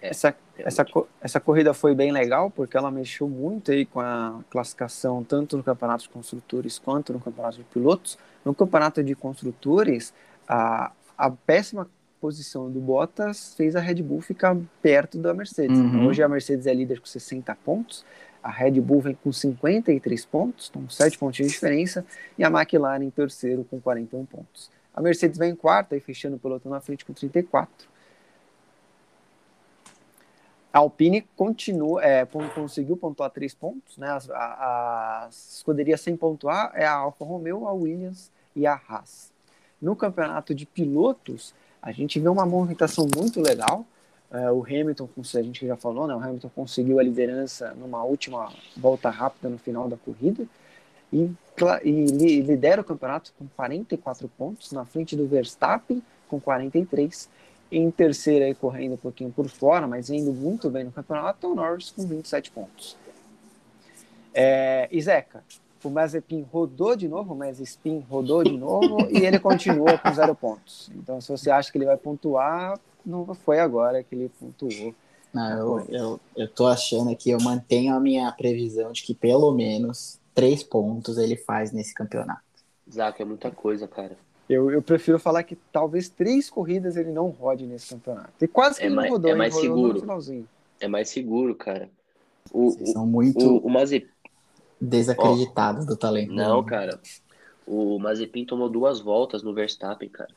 Essa, essa, essa corrida foi bem legal porque ela mexeu muito aí com a classificação tanto no campeonato de construtores quanto no campeonato de pilotos. No campeonato de construtores, a, a péssima posição do Bottas fez a Red Bull ficar perto da Mercedes. Uhum. Hoje a Mercedes é líder com 60 pontos, a Red Bull vem com 53 pontos, então 7 pontinhos de diferença, e a McLaren em terceiro com 41 pontos. A Mercedes vem em quarta e fechando o pelotão na frente com 34. A Alpine continua, é, conseguiu pontuar três pontos, né? As, a, as escuderias sem pontuar é a Alfa Romeo, a Williams e a Haas. No campeonato de pilotos, a gente vê uma movimentação muito legal. É, o Hamilton, a gente já falou, né? O Hamilton conseguiu a liderança numa última volta rápida no final da corrida e, e lidera o campeonato com 44 pontos na frente do Verstappen com 43 em terceira, aí, correndo um pouquinho por fora, mas indo muito bem no campeonato, o Norris com 27 pontos. É, Zeca, o Mazepin rodou de novo, o Mazepin rodou de novo e ele continua com zero pontos. Então, se você acha que ele vai pontuar, não foi agora que ele pontuou. Não, eu, eu, eu tô achando que eu mantenho a minha previsão de que pelo menos três pontos ele faz nesse campeonato. Zaca, é muita coisa, cara. Eu, eu prefiro falar que talvez três corridas ele não rode nesse campeonato. E quase que é ele mais, rodou, é mais seguro. É mais seguro, cara. O, Vocês são muito o, o Mazepin... desacreditados oh, do talento. Não, cara. O Mazepin tomou duas voltas no Verstappen, cara.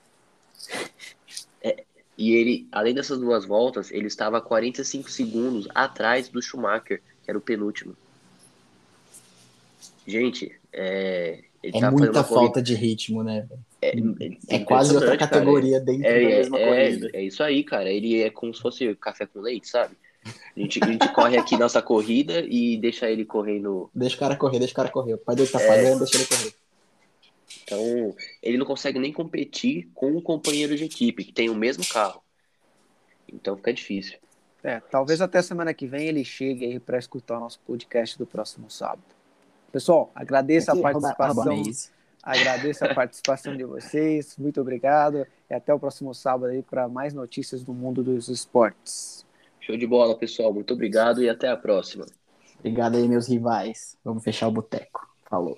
É, e ele, além dessas duas voltas, ele estava 45 segundos atrás do Schumacher, que era o penúltimo. Gente, é, é tá muita falta de ritmo, né? É, é, é quase outra categoria cara. dentro é, da mesma é, corrida. É isso aí, cara. Ele é como se fosse café com leite, sabe? A gente, a gente corre aqui nossa corrida e deixa ele correndo. Deixa o cara correr, deixa o cara correr. O pai dele tá é. pagando, deixa ele correr. Então, ele não consegue nem competir com um companheiro de equipe que tem o mesmo carro. Então fica difícil. É, talvez até semana que vem ele chegue aí para escutar o nosso podcast do próximo sábado. Pessoal, agradeço Aqui, a participação. Rouba, rouba agradeço a participação de vocês. Muito obrigado. E até o próximo sábado aí para mais notícias do mundo dos esportes. Show de bola, pessoal. Muito obrigado e até a próxima. Obrigado aí, meus rivais. Vamos fechar o boteco. Falou.